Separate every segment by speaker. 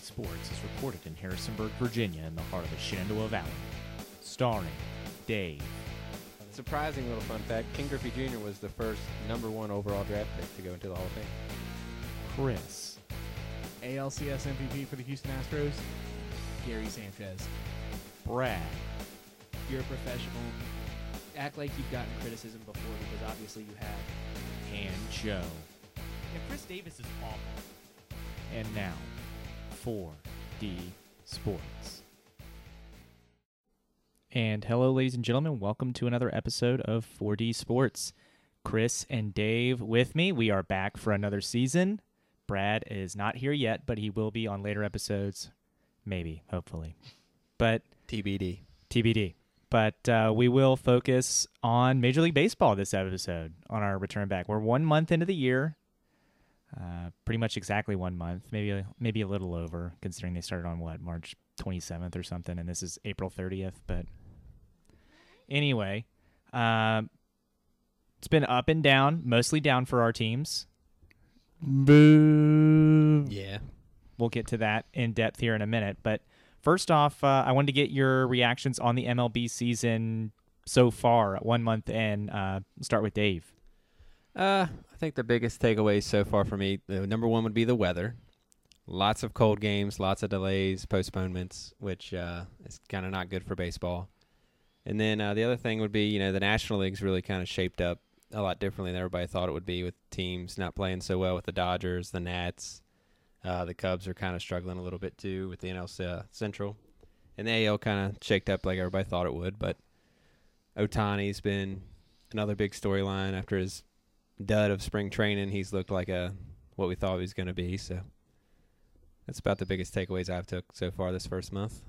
Speaker 1: 4D Sports is recorded in Harrisonburg, Virginia, in the heart of the Shenandoah Valley. Starring Dave,
Speaker 2: Surprising little fun fact: Ken Griffey Jr. was the first number one overall draft pick to go into the Hall of Fame.
Speaker 1: Chris,
Speaker 3: ALCS MVP for the Houston Astros, Gary Sanchez.
Speaker 1: Brad,
Speaker 4: you're a professional. Act like you've gotten criticism before because obviously you have.
Speaker 1: and Joe.
Speaker 5: Yeah, Chris Davis is awful.
Speaker 1: And now, 4D Sports. And hello, ladies and gentlemen. Welcome to another episode of 4D Sports. Chris and Dave with me. We are back for another season. Brad is not here yet, but he will be on later episodes. Maybe, hopefully. But
Speaker 2: TBD.
Speaker 1: TBD. But uh, we will focus on Major League Baseball this episode on our return back. We're one month into the year, uh, pretty much exactly one month, maybe a, maybe a little over, considering they started on what March 27th or something, and this is April 30th. But anyway, um, it's been up and down, mostly down for our teams.
Speaker 3: Boo.
Speaker 2: Yeah.
Speaker 1: We'll get to that in depth here in a minute. But first off, uh, I wanted to get your reactions on the MLB season so far, one month in. Uh, start with Dave.
Speaker 2: Uh, I think the biggest takeaways so far for me, the number one would be the weather. Lots of cold games, lots of delays, postponements, which uh, is kind of not good for baseball. And then uh, the other thing would be, you know, the National League's really kind of shaped up a lot differently than everybody thought it would be, with teams not playing so well with the Dodgers, the Nats. Uh, the Cubs are kind of struggling a little bit too with the NL uh, Central, and the AL kind of shaked up like everybody thought it would. But Ohtani's been another big storyline after his dud of spring training. He's looked like a what we thought he was going to be. So that's about the biggest takeaways I've took so far this first month.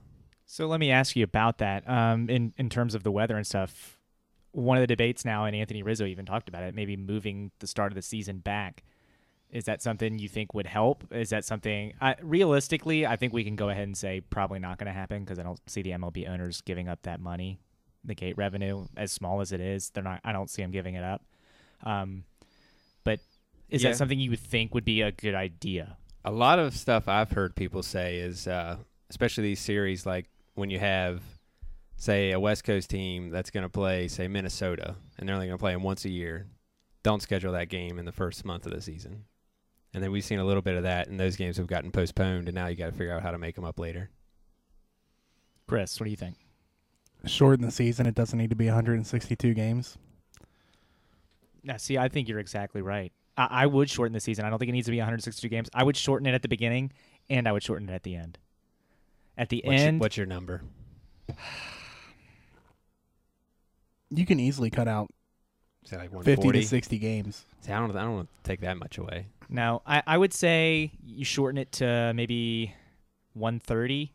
Speaker 1: So let me ask you about that. Um, in in terms of the weather and stuff, one of the debates now, and Anthony Rizzo even talked about it, maybe moving the start of the season back. Is that something you think would help? Is that something I, realistically? I think we can go ahead and say probably not going to happen because I don't see the MLB owners giving up that money, the gate revenue, as small as it is. They're not. I don't see them giving it up. Um, is
Speaker 2: Yeah.
Speaker 1: that something you would think would be a good idea?
Speaker 2: A lot of stuff I've heard people say is, uh, especially these series, like when you have, say, a West Coast team that's going to play, say, Minnesota, and they're only going to play them once a year. Don't schedule that game in the first month of the season. And then we've seen a little bit of that, and those games have gotten postponed, and now you got to figure out how to make them up later.
Speaker 1: Chris, what do you think?
Speaker 3: Shorten the season. It doesn't need to be 162 games.
Speaker 1: Yeah, see, I think you're exactly right. I, I would shorten the season. I don't think it needs to be 162 games. I would shorten it at the beginning, and I would shorten it at the end. At the
Speaker 2: What's,
Speaker 1: end,
Speaker 2: your, what's your number?
Speaker 3: You can easily cut out
Speaker 2: Say like
Speaker 3: 50 to 60 games.
Speaker 2: See, I don't. I don't want to take that much away.
Speaker 1: no, I, I would say you shorten it to maybe 130.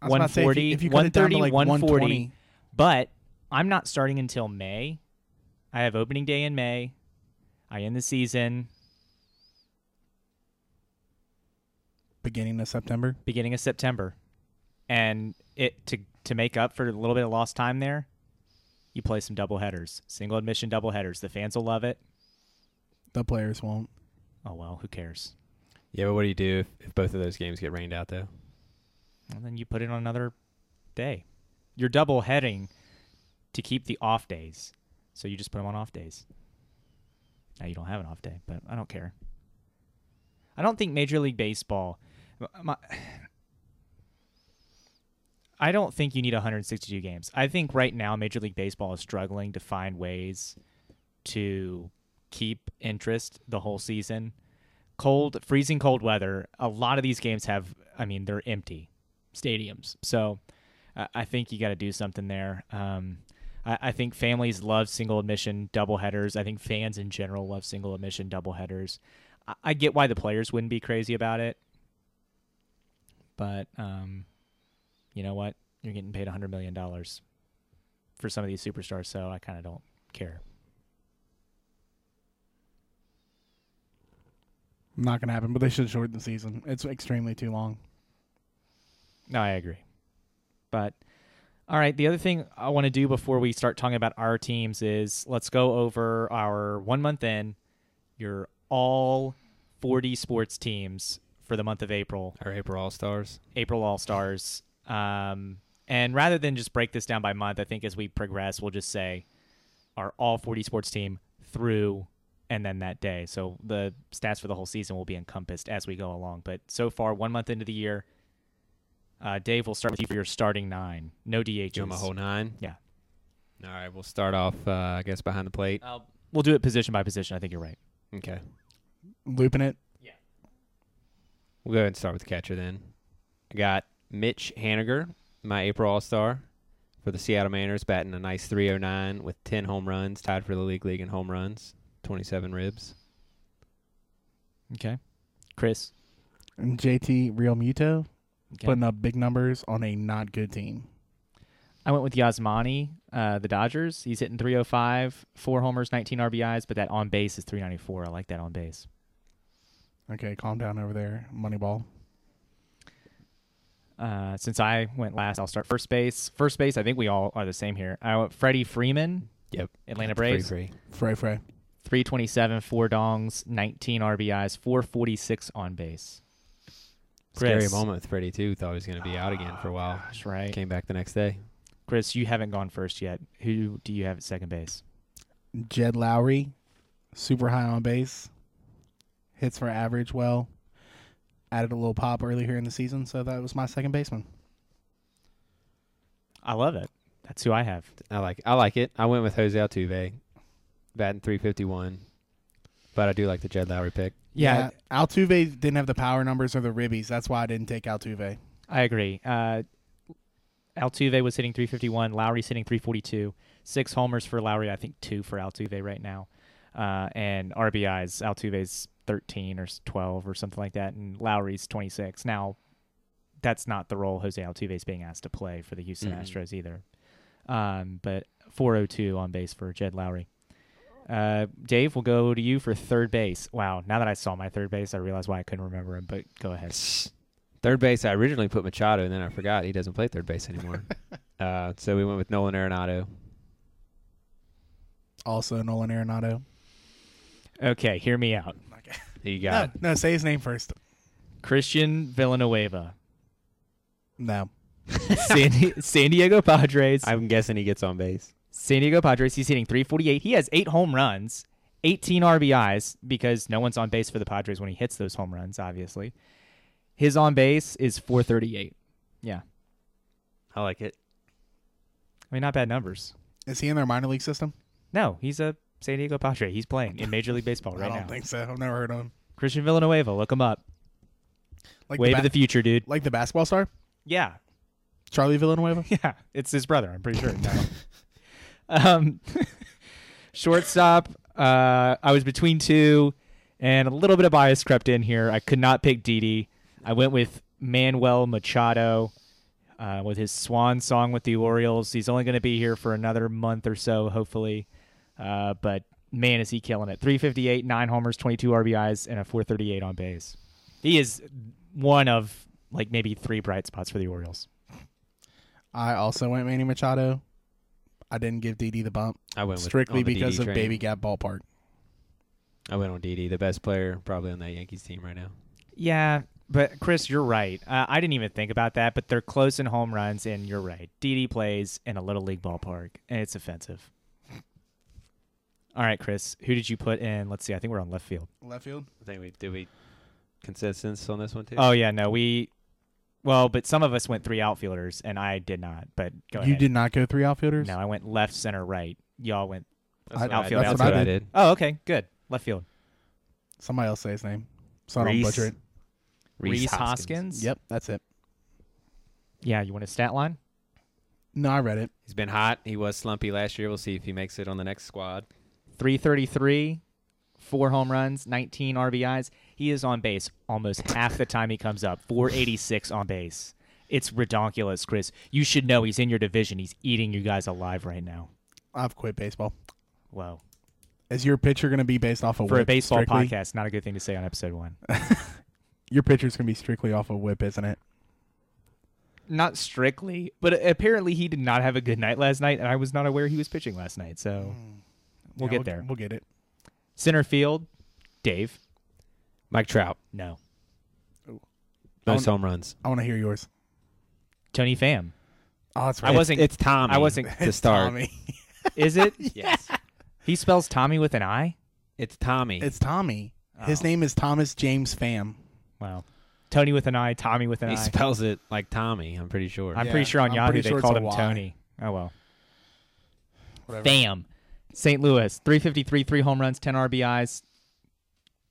Speaker 3: I was about to say, if
Speaker 1: 140,
Speaker 3: you, if you cut it down to
Speaker 1: 130,
Speaker 3: like
Speaker 1: 140.
Speaker 3: 120,
Speaker 1: But I'm not starting until May. I have opening day in May. I end the season
Speaker 3: beginning of September.
Speaker 1: beginning of September, and it to to make up for a little bit of lost time there, you play some double headers, single admission double headers. The fans will love it.
Speaker 3: The players won't.
Speaker 1: Oh well, who cares?
Speaker 2: Yeah, but what do you do if, if both of those games get rained out though?
Speaker 1: And then you put it on another day. You're double heading to keep the off days, so you just put them on off days. Now you don't have an off day, but I don't care. I don't think Major League Baseball. My, I don't think you need 162 games. I think right now Major League Baseball is struggling to find ways to keep interest the whole season. Cold, freezing cold weather. A lot of these games have, I mean, they're empty stadiums. So I I think you got to do something there. Um, I, I think families love single admission double headers. I think fans in general love single admission doubleheaders. I, I get why the players wouldn't be crazy about it, but um, you know what? You're getting paid hundred million dollars for some of these superstars, so I kind of don't care.
Speaker 3: Not going to happen, but they should shorten the season. It's extremely too long.
Speaker 1: No, I agree. But all right, the other thing I want to do before we start talking about our teams is let's go over our one month in your all 4D Sports teams for the month of April.
Speaker 2: Our April All Stars.
Speaker 1: April All Stars. Um, and rather than just break this down by month, I think as we progress, we'll just say our all 4D Sports team through and then that day. So the stats for the whole season will be encompassed as we go along. But so far, one month into the year, uh, Dave, we'll start with you for your starting nine. No DHs.
Speaker 2: Do my whole nine.
Speaker 1: Yeah.
Speaker 2: All right, we'll start off. Uh, I guess behind the plate.
Speaker 1: Uh, we'll do it position by position. I think you're right.
Speaker 2: Okay.
Speaker 3: Looping it. Yeah.
Speaker 2: We'll go ahead and start with the catcher then. I got Mitch Haniger, my April All Star for the Seattle Mariners, batting a nice 309 with 10 home runs, tied for the league league in home runs, 27 ribs.
Speaker 1: Okay. Chris.
Speaker 3: And JT Realmuto
Speaker 1: Okay.
Speaker 3: putting up big numbers on a not good team.
Speaker 1: I went with Yasmani, uh, the Dodgers. He's hitting 305, four homers, 19 RBIs, but that on base is 394. I like that on base.
Speaker 3: Okay, calm down over there, Moneyball.
Speaker 1: Uh, since I went last, I'll start first base. First base, I think we all are the same here. I went Freddie Freeman,
Speaker 2: Yep.
Speaker 1: Atlanta
Speaker 2: Free,
Speaker 1: Braves,
Speaker 2: free.
Speaker 3: Frey Frey.
Speaker 1: 327, four dongs, 19 RBIs, 446 on base.
Speaker 2: Scary moment with Freddie, too. Thought he was going to be out again for a while.
Speaker 1: Ah, that's right.
Speaker 2: Came back the next day.
Speaker 1: Chris, you haven't gone first yet. Who do you have at second base?
Speaker 3: Jed Lowrie, super high on base, hits for average well. Added a little pop earlier in the season, so that was my second baseman.
Speaker 1: I love it. That's who I have.
Speaker 2: I like I like it. I went with Jose Altuve, batting 351. But I do like the Jed Lowrie pick.
Speaker 1: Yeah,
Speaker 3: Altuve didn't have the power numbers or the ribbies. That's why I didn't take Altuve.
Speaker 1: I agree. Uh, Altuve was hitting 351. Lowrie's hitting 342. Six homers for Lowrie. I think two for Altuve right now. Uh, and RBIs. Altuve's 13 or 12 or something like that, and Lowrie's 26. Now, that's not the role Jose Altuve is being asked to play for the Houston
Speaker 2: Mhm.
Speaker 1: Astros either. Um, but 402 on base for Jed Lowrie. Uh, Dave, we'll go to you for third base. Wow, now that I saw my third base, I realized why I couldn't remember him. But go ahead.
Speaker 2: Third base, I originally put Machado, and then I forgot he doesn't play third base anymore. uh, so we went with Nolan Arenado.
Speaker 3: Also, Nolan Arenado.
Speaker 1: Okay, hear me out.
Speaker 2: Who you
Speaker 3: No,
Speaker 2: got?
Speaker 3: no, say his name first.
Speaker 1: Christian Villanueva,
Speaker 3: No.
Speaker 1: San, San Diego Padres.
Speaker 2: I'm guessing he gets on base.
Speaker 1: San Diego Padres. He's hitting 348. He has eight home runs, 18 RBIs because no one's on base for the Padres when he hits those home runs. Obviously, his on base is 438. Yeah,
Speaker 2: I like it.
Speaker 1: I mean not bad numbers.
Speaker 3: Is he in their minor league system?
Speaker 1: No, he's a San Diego Padre. He's playing in Major League Baseball right now.
Speaker 3: I don't
Speaker 1: now.
Speaker 3: think so. I've never heard of him.
Speaker 1: Christian Villanueva, look him up.
Speaker 3: Like
Speaker 1: Way
Speaker 3: the
Speaker 1: to
Speaker 3: ba-
Speaker 1: the future, dude.
Speaker 3: like the basketball star,
Speaker 1: Yeah,
Speaker 3: Charlie Villanueva.
Speaker 1: Yeah, it's his brother. I'm pretty sure. No. Um, shortstop. Uh, I was between two, and a little bit of bias crept in here. I could not pick Didi. I went with Manuel Machado uh, with his swan song with the Orioles. He's only going to be here for another month or so, hopefully. Uh, but man, is he killing it! 358, nine homers, 22 RBIs, and a 438 on base. He is one of like maybe three bright spots for the Orioles.
Speaker 3: I also went Manny Machado. I didn't give Didi the bump
Speaker 2: I went with
Speaker 3: strictly
Speaker 2: on
Speaker 3: because
Speaker 2: Didi
Speaker 3: of
Speaker 2: train.
Speaker 3: Baby Gap Ballpark.
Speaker 2: I went on Didi, the best player probably on that Yankees team right now.
Speaker 1: Yeah, but Chris, you're right. Uh, I didn't even think about that, but they're close in home runs, and you're right. Didi plays in a little league ballpark, and it's offensive. All right, Chris, who did you put in? Let's see. I think we're on left field.
Speaker 3: Left field.
Speaker 2: I think we did we consensus on this one too.
Speaker 1: Oh yeah, no, we. Well, but some of us went three outfielders, and I did not. But go
Speaker 3: you
Speaker 1: ahead.
Speaker 3: did not go three outfielders.
Speaker 1: No, I went left, center, right. Y'all went.
Speaker 2: that's
Speaker 3: I-
Speaker 2: what I,
Speaker 1: outfield,
Speaker 2: that's
Speaker 3: outfield.
Speaker 2: what I did.
Speaker 1: Oh, okay, good. Left field.
Speaker 3: Somebody else say his name. So I don't
Speaker 2: Rhys.
Speaker 3: butcher it.
Speaker 1: Rhys, Hoskins.
Speaker 3: Yep, that's it.
Speaker 1: Yeah, you want a stat line?
Speaker 3: No, I read it.
Speaker 2: He's been hot. He was slumpy last year. We'll see if he makes it on the next squad.
Speaker 1: 333, four home runs, 19 RBIs. He is on base almost half the time he comes up. 486 on base. It's redonkulous, Chris. You should know he's in your division. He's eating you guys alive right now.
Speaker 3: I've quit baseball.
Speaker 1: Whoa.
Speaker 3: Is your pitcher going to be based off of
Speaker 1: For a baseball
Speaker 3: strictly?
Speaker 1: podcast, not a good thing to say on episode one.
Speaker 3: Your pitcher's going to be strictly off of whip, isn't it?
Speaker 1: Not strictly, but apparently he did not have a good night last night, and I was not aware he was pitching last night. So hmm. we'll
Speaker 3: Yeah,
Speaker 1: get there.
Speaker 3: We'll get it.
Speaker 1: Center field, Dave.
Speaker 2: Mike Trout.
Speaker 1: No.
Speaker 2: Most home runs.
Speaker 3: I want to hear yours.
Speaker 1: Tony Pham.
Speaker 3: Oh, that's
Speaker 1: I wasn't-
Speaker 2: It's, it's Tommy.
Speaker 1: I wasn't-
Speaker 2: to start.
Speaker 3: Tommy.
Speaker 1: Is it?
Speaker 2: Yes.
Speaker 1: he spells Tommy with an I.
Speaker 2: It's Tommy.
Speaker 3: It's Tommy. His
Speaker 1: Oh.
Speaker 3: name is Thomas James Pham.
Speaker 1: Wow. Tony with an I. Tommy with an I.
Speaker 2: he
Speaker 1: I.
Speaker 2: spells it like Tommy. I'm pretty sure.
Speaker 1: I'm
Speaker 3: Yeah,
Speaker 1: pretty sure on
Speaker 3: I'm
Speaker 1: Yahoo
Speaker 3: pretty
Speaker 1: they
Speaker 3: sure it's
Speaker 1: called
Speaker 3: a
Speaker 1: him
Speaker 3: Y.
Speaker 1: Tony. Oh well.
Speaker 3: Whatever.
Speaker 1: Bam. St. Louis, 353, three home runs, 10 RBIs.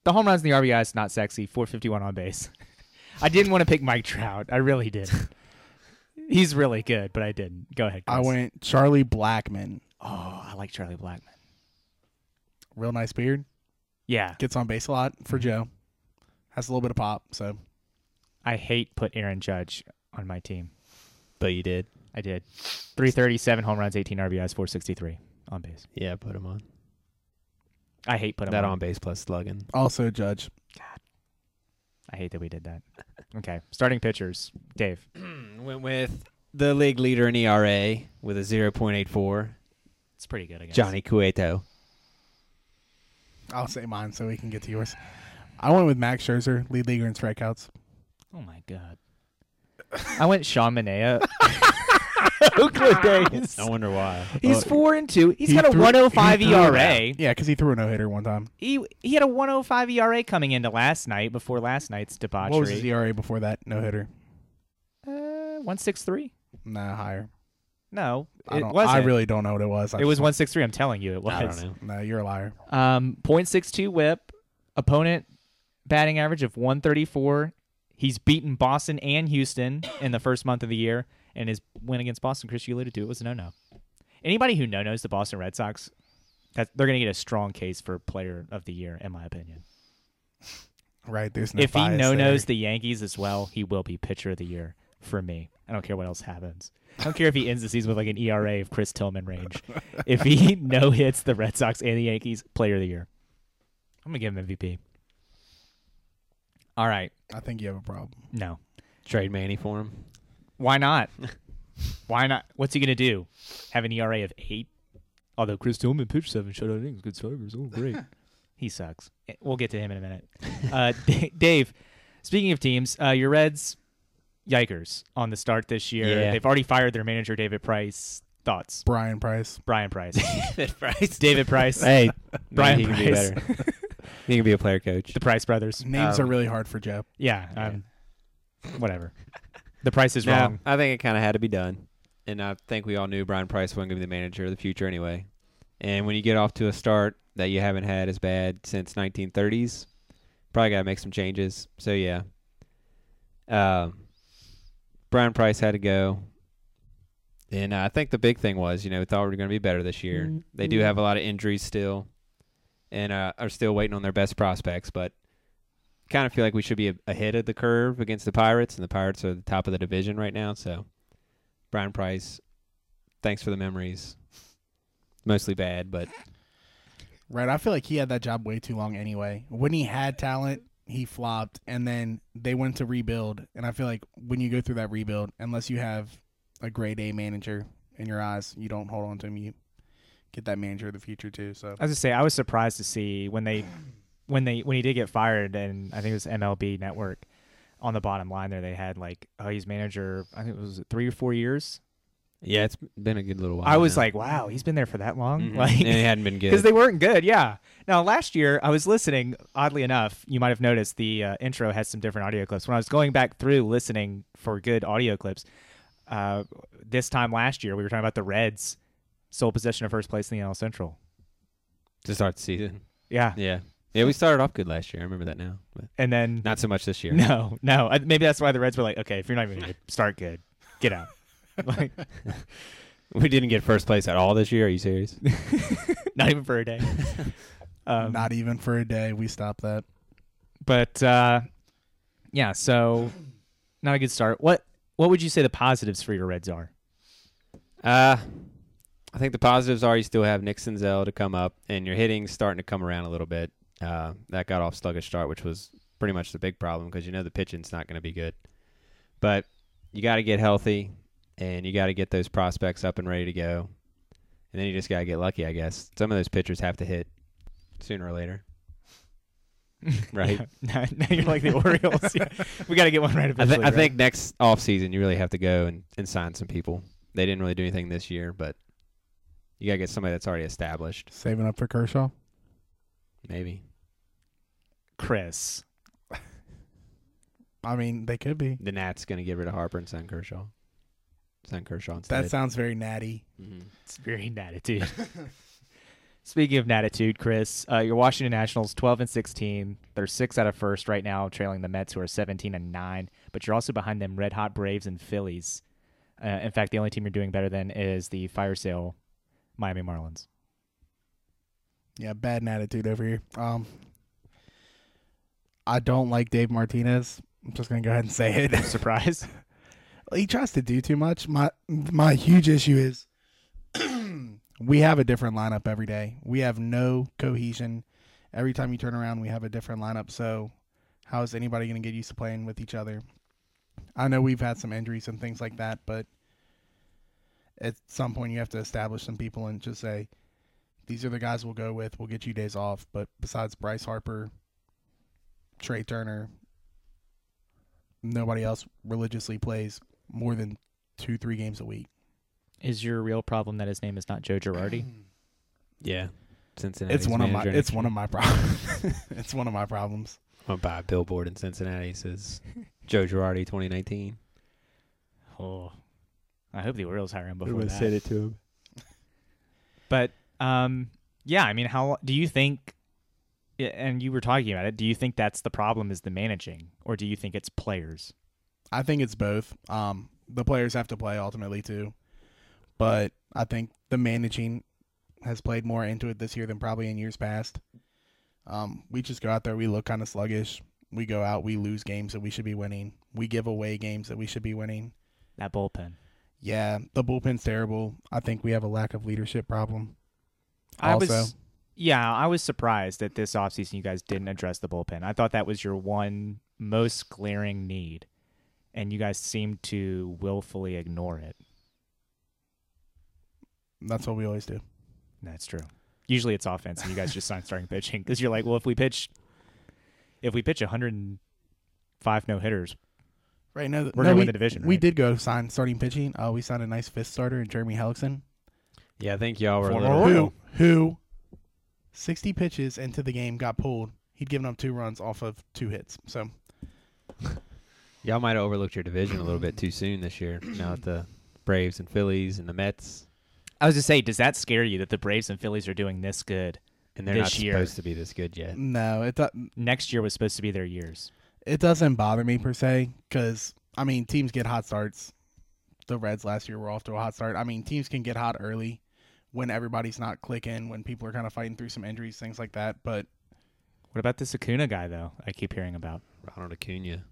Speaker 1: The home runs and the RBIs not sexy. 451 on base. I didn't want to pick Mike Trout. I really didn't. He's really good, but I didn't. Go ahead.
Speaker 3: I went Charlie Blackmon.
Speaker 1: Oh, I like Charlie Blackmon.
Speaker 3: Real nice beard.
Speaker 1: Yeah,
Speaker 3: Gets on base a lot for Joe. Has a little bit of pop. So
Speaker 1: I hate put Aaron Judge on my team.
Speaker 2: but you did.
Speaker 1: I did. 337 home runs, 18 RBIs, 463 on base.
Speaker 2: Yeah, put him on.
Speaker 1: I hate putting him
Speaker 2: that
Speaker 1: on.
Speaker 2: on base plus slugging.
Speaker 3: also Judge.
Speaker 1: God, I hate that we did that. Okay, starting pitchers. Dave.
Speaker 2: Went with the league leader in ERA with a 0.84,
Speaker 1: It's pretty good, I guess.
Speaker 2: Johnny Cueto.
Speaker 3: I'll say mine so we can get to yours. I went with Max Scherzer, lead leaguer in strikeouts.
Speaker 1: Oh my god. I went Sean Manaea. Oakland days.
Speaker 2: I wonder why.
Speaker 1: He's
Speaker 3: Uh,
Speaker 1: four and two. He's
Speaker 3: he
Speaker 1: got a
Speaker 3: threw-
Speaker 1: 105
Speaker 3: he threw it
Speaker 1: ERA.
Speaker 3: Yeah, because he threw a no hitter one time.
Speaker 1: He he had a 105 ERA coming into last night before last night's debauchery.
Speaker 3: What was his ERA before that no hitter?
Speaker 1: Uh, 163.
Speaker 3: Nah, higher.
Speaker 1: No,
Speaker 3: I
Speaker 1: it
Speaker 3: don't.
Speaker 1: wasn't.
Speaker 3: I really don't know what it was. I
Speaker 1: it was
Speaker 3: just-
Speaker 1: 163. I'm telling you, it was.
Speaker 2: I don't know.
Speaker 3: No, you're a liar.
Speaker 1: Um, .62 WHIP, opponent batting average of 134. He's beaten Boston and Houston in the first month of the year, and his win against Boston, Chris, you alluded to, it was a no-no. Anybody who no-knows the Boston Red Sox, that they're going to get a strong case for Player of the Year, in my opinion.
Speaker 3: Right. There's no
Speaker 1: if he no-knows
Speaker 3: there.
Speaker 1: the Yankees as well, he will be Pitcher of the Year for me. I don't care what else happens. I don't care if he ends the season with like an ERA of Chris Tillman range. if he no hits the Red Sox and the Yankees, Player of the Year. I'm gonna give him MVP. All right,
Speaker 3: I think you have a problem.
Speaker 1: no.
Speaker 2: Trade Manny for him.
Speaker 1: Why not? Why not? What's he gonna do? Have an ERA of eight? Although Chris Tillman pitched seven shutout innings, good sluggers. Oh, great. he sucks. Eh, We'll get to him in a minute. Uh, D- Dave, speaking of teams, uh, your Reds, yikers on the start this year.
Speaker 2: Yeah.
Speaker 1: They've already fired their manager, David Price. Thoughts?
Speaker 3: Bryan Price.
Speaker 1: Bryan Price.
Speaker 2: David Price.
Speaker 1: David Price.
Speaker 2: Hey,
Speaker 1: Bryan
Speaker 2: maybe he can
Speaker 1: Price.
Speaker 2: be better. he can be a player coach.
Speaker 1: The Price brothers.
Speaker 3: Names
Speaker 2: Um,
Speaker 3: are really hard for Joe.
Speaker 1: Yeah. Um, whatever. The price is
Speaker 2: No,
Speaker 1: wrong.
Speaker 2: I think it kind of had to be done, and I think we all knew Bryan Price wasn't going to be the manager of the future anyway. And when you get off to a start that you haven't had as bad since 1930s, probably got to make some changes. So yeah, um, Bryan Price had to go, and I think the big thing was, you know, we thought we were going to be better this year. They do have a lot of injuries still, and uh, are still waiting on their best prospects, but kind of feel like we should be ahead of the curve against the Pirates, and the Pirates are the top of the division right now. So, Bryan Price, thanks for the memories. Mostly bad, but
Speaker 3: Right. I feel like he had that job way too long anyway. When he had talent, he flopped, and then they went to rebuild. And I feel like when you go through that rebuild, unless you have a grade A manager in your eyes, you don't hold on to him. You get that manager of the future too. So as
Speaker 1: I was just say I was surprised to see when they when they when he did get fired and I think it was MLB Network on the bottom line there they had like oh he's manager I think it was three or four years.
Speaker 2: yeah, it's been a good little while.
Speaker 1: I was
Speaker 2: now.
Speaker 1: like wow he's been there for that long
Speaker 2: Mhm.
Speaker 1: like
Speaker 2: and it hadn't been good.
Speaker 1: because they weren't good. Yeah. Now last year I was listening. Oddly enough, you might have noticed the uh, intro has some different audio clips. When I was going back through listening for good audio clips, uh, this time last year we were talking about the Reds' sole possession of first place in the NL Central.
Speaker 2: to start the season.
Speaker 1: Yeah.
Speaker 2: Yeah, yeah, we started off good last year. I remember that now, but
Speaker 1: And then
Speaker 2: not so much this year.
Speaker 1: No, no. I, maybe that's why the Reds were like, okay, if you're not even going to start good, get out. like,
Speaker 2: We didn't get first place at all this year. Are you serious?
Speaker 1: not even for a day. Um,
Speaker 3: not even for a day, we stopped that.
Speaker 1: but uh, yeah, so not a good start. What What would you say the positives for your Reds are?
Speaker 2: Uh, I think the positives are you still have Nick Senzel to come up, and your hitting's starting to come around a little bit. Uh, that got off sluggish start, which was pretty much the big problem because you know the pitching's not going to be good. But you got to get healthy, and you got to get those prospects up and ready to go, and then you just got to get lucky, I guess. Some of those pitchers have to hit sooner or later. right?
Speaker 1: now, now you're like the Orioles. Yeah. We got to get one right
Speaker 2: I, th- I
Speaker 1: right?
Speaker 2: think next off season you really have to go and, and sign some people. They didn't really do anything this year, but you gotta get somebody that's already established.
Speaker 3: Saving up for Kershaw.
Speaker 2: Maybe
Speaker 1: Chris.
Speaker 3: I mean, they could be.
Speaker 2: the Nats gonna get rid of Harper and sign Kershaw. Sign Kershaw instead.
Speaker 3: That sounds very natty.
Speaker 2: Mhm.
Speaker 1: It's very natitude. Speaking of natitude, Chris, uh, your Washington Nationals, twelve and sixteen. They're six out of first right now, trailing the Mets, who are seventeen and nine. But you're also behind them, red hot Braves and Phillies. Uh, in fact, the only team you're doing better than is the fire sale Miami Marlins.
Speaker 3: Yeah, bad attitude over here. Um, I don't like Dave Martinez. I'm just gonna go ahead and say it.
Speaker 1: Surprise.
Speaker 3: he tries to do too much. My my huge issue is we have a different lineup every day. We have no cohesion. Every time you turn around, we have a different lineup. So, how is anybody going to get used to playing with each other? I know we've had some injuries and things like that, but at some point you have to establish some people and just say, these are the guys we'll go with. We'll get you days off. But besides Bryce Harper, Trea Turner, nobody else religiously plays more than two, three games a week.
Speaker 1: is your real problem that his name is not Joe Girardi?
Speaker 2: Yeah, Cincinnati.
Speaker 3: It's one of my. It's one of my problems. it's one of my problems.
Speaker 2: I'm gonna buy a billboard in Cincinnati. Says Joe Girardi 2019.
Speaker 1: Oh, I hope the Orioles hire him before
Speaker 2: gonna
Speaker 1: that.
Speaker 2: send it to him.
Speaker 1: But um, yeah, I mean, how do you think? Yeah, And you were talking about it. Do you think that's the problem? Is the managing, or do you think it's players?
Speaker 3: I think it's both. Um, the players have to play ultimately too, but I think the managing has played more into it this year than probably in years past. Um, we just go out there, we look kind of sluggish. We go out, we lose games that we should be winning. We give away games that we should be winning.
Speaker 1: That bullpen.
Speaker 3: Yeah, the bullpen's terrible. I think we have a lack of leadership problem.
Speaker 1: I
Speaker 3: Also,
Speaker 1: was, yeah, I was surprised that this offseason you guys didn't address the bullpen. I thought that was your one most glaring need, and you guys seemed to willfully ignore it.
Speaker 3: that's what we always do.
Speaker 1: That's true. Usually it's offense, and you guys just sign starting pitching because you're like, well, if we pitch, if we pitch 105 no hitters,
Speaker 3: Right now,
Speaker 1: we're
Speaker 3: no,
Speaker 1: gonna
Speaker 3: we,
Speaker 1: win the division.
Speaker 3: we
Speaker 1: right?
Speaker 3: did go sign starting pitching. Uh, we signed a nice fifth starter in Jeremy Hellickson.
Speaker 2: Yeah, I think y'all were a little.
Speaker 3: Who who 60 pitches into the game got pulled. He'd given up two runs off of two hits. So
Speaker 2: Y'all might have overlooked your division a little bit too soon this year. Now that the Braves and Phillies and the Mets,
Speaker 1: I was just say, does that scare you that the Braves and Phillies are doing this good?
Speaker 2: and they're
Speaker 1: This
Speaker 2: not
Speaker 1: year.
Speaker 2: supposed to be this good yet.
Speaker 3: no, it do,
Speaker 1: Next year was supposed to be their years.
Speaker 3: it doesn't bother me per se because I mean teams get hot starts. The Reds last year were off to a hot start. I mean teams can get hot early when everybody's not clicking, when people are kind of fighting through some injuries, things like that. But
Speaker 1: What about this Acuna guy though? I keep hearing about.
Speaker 2: Ronald Acuna.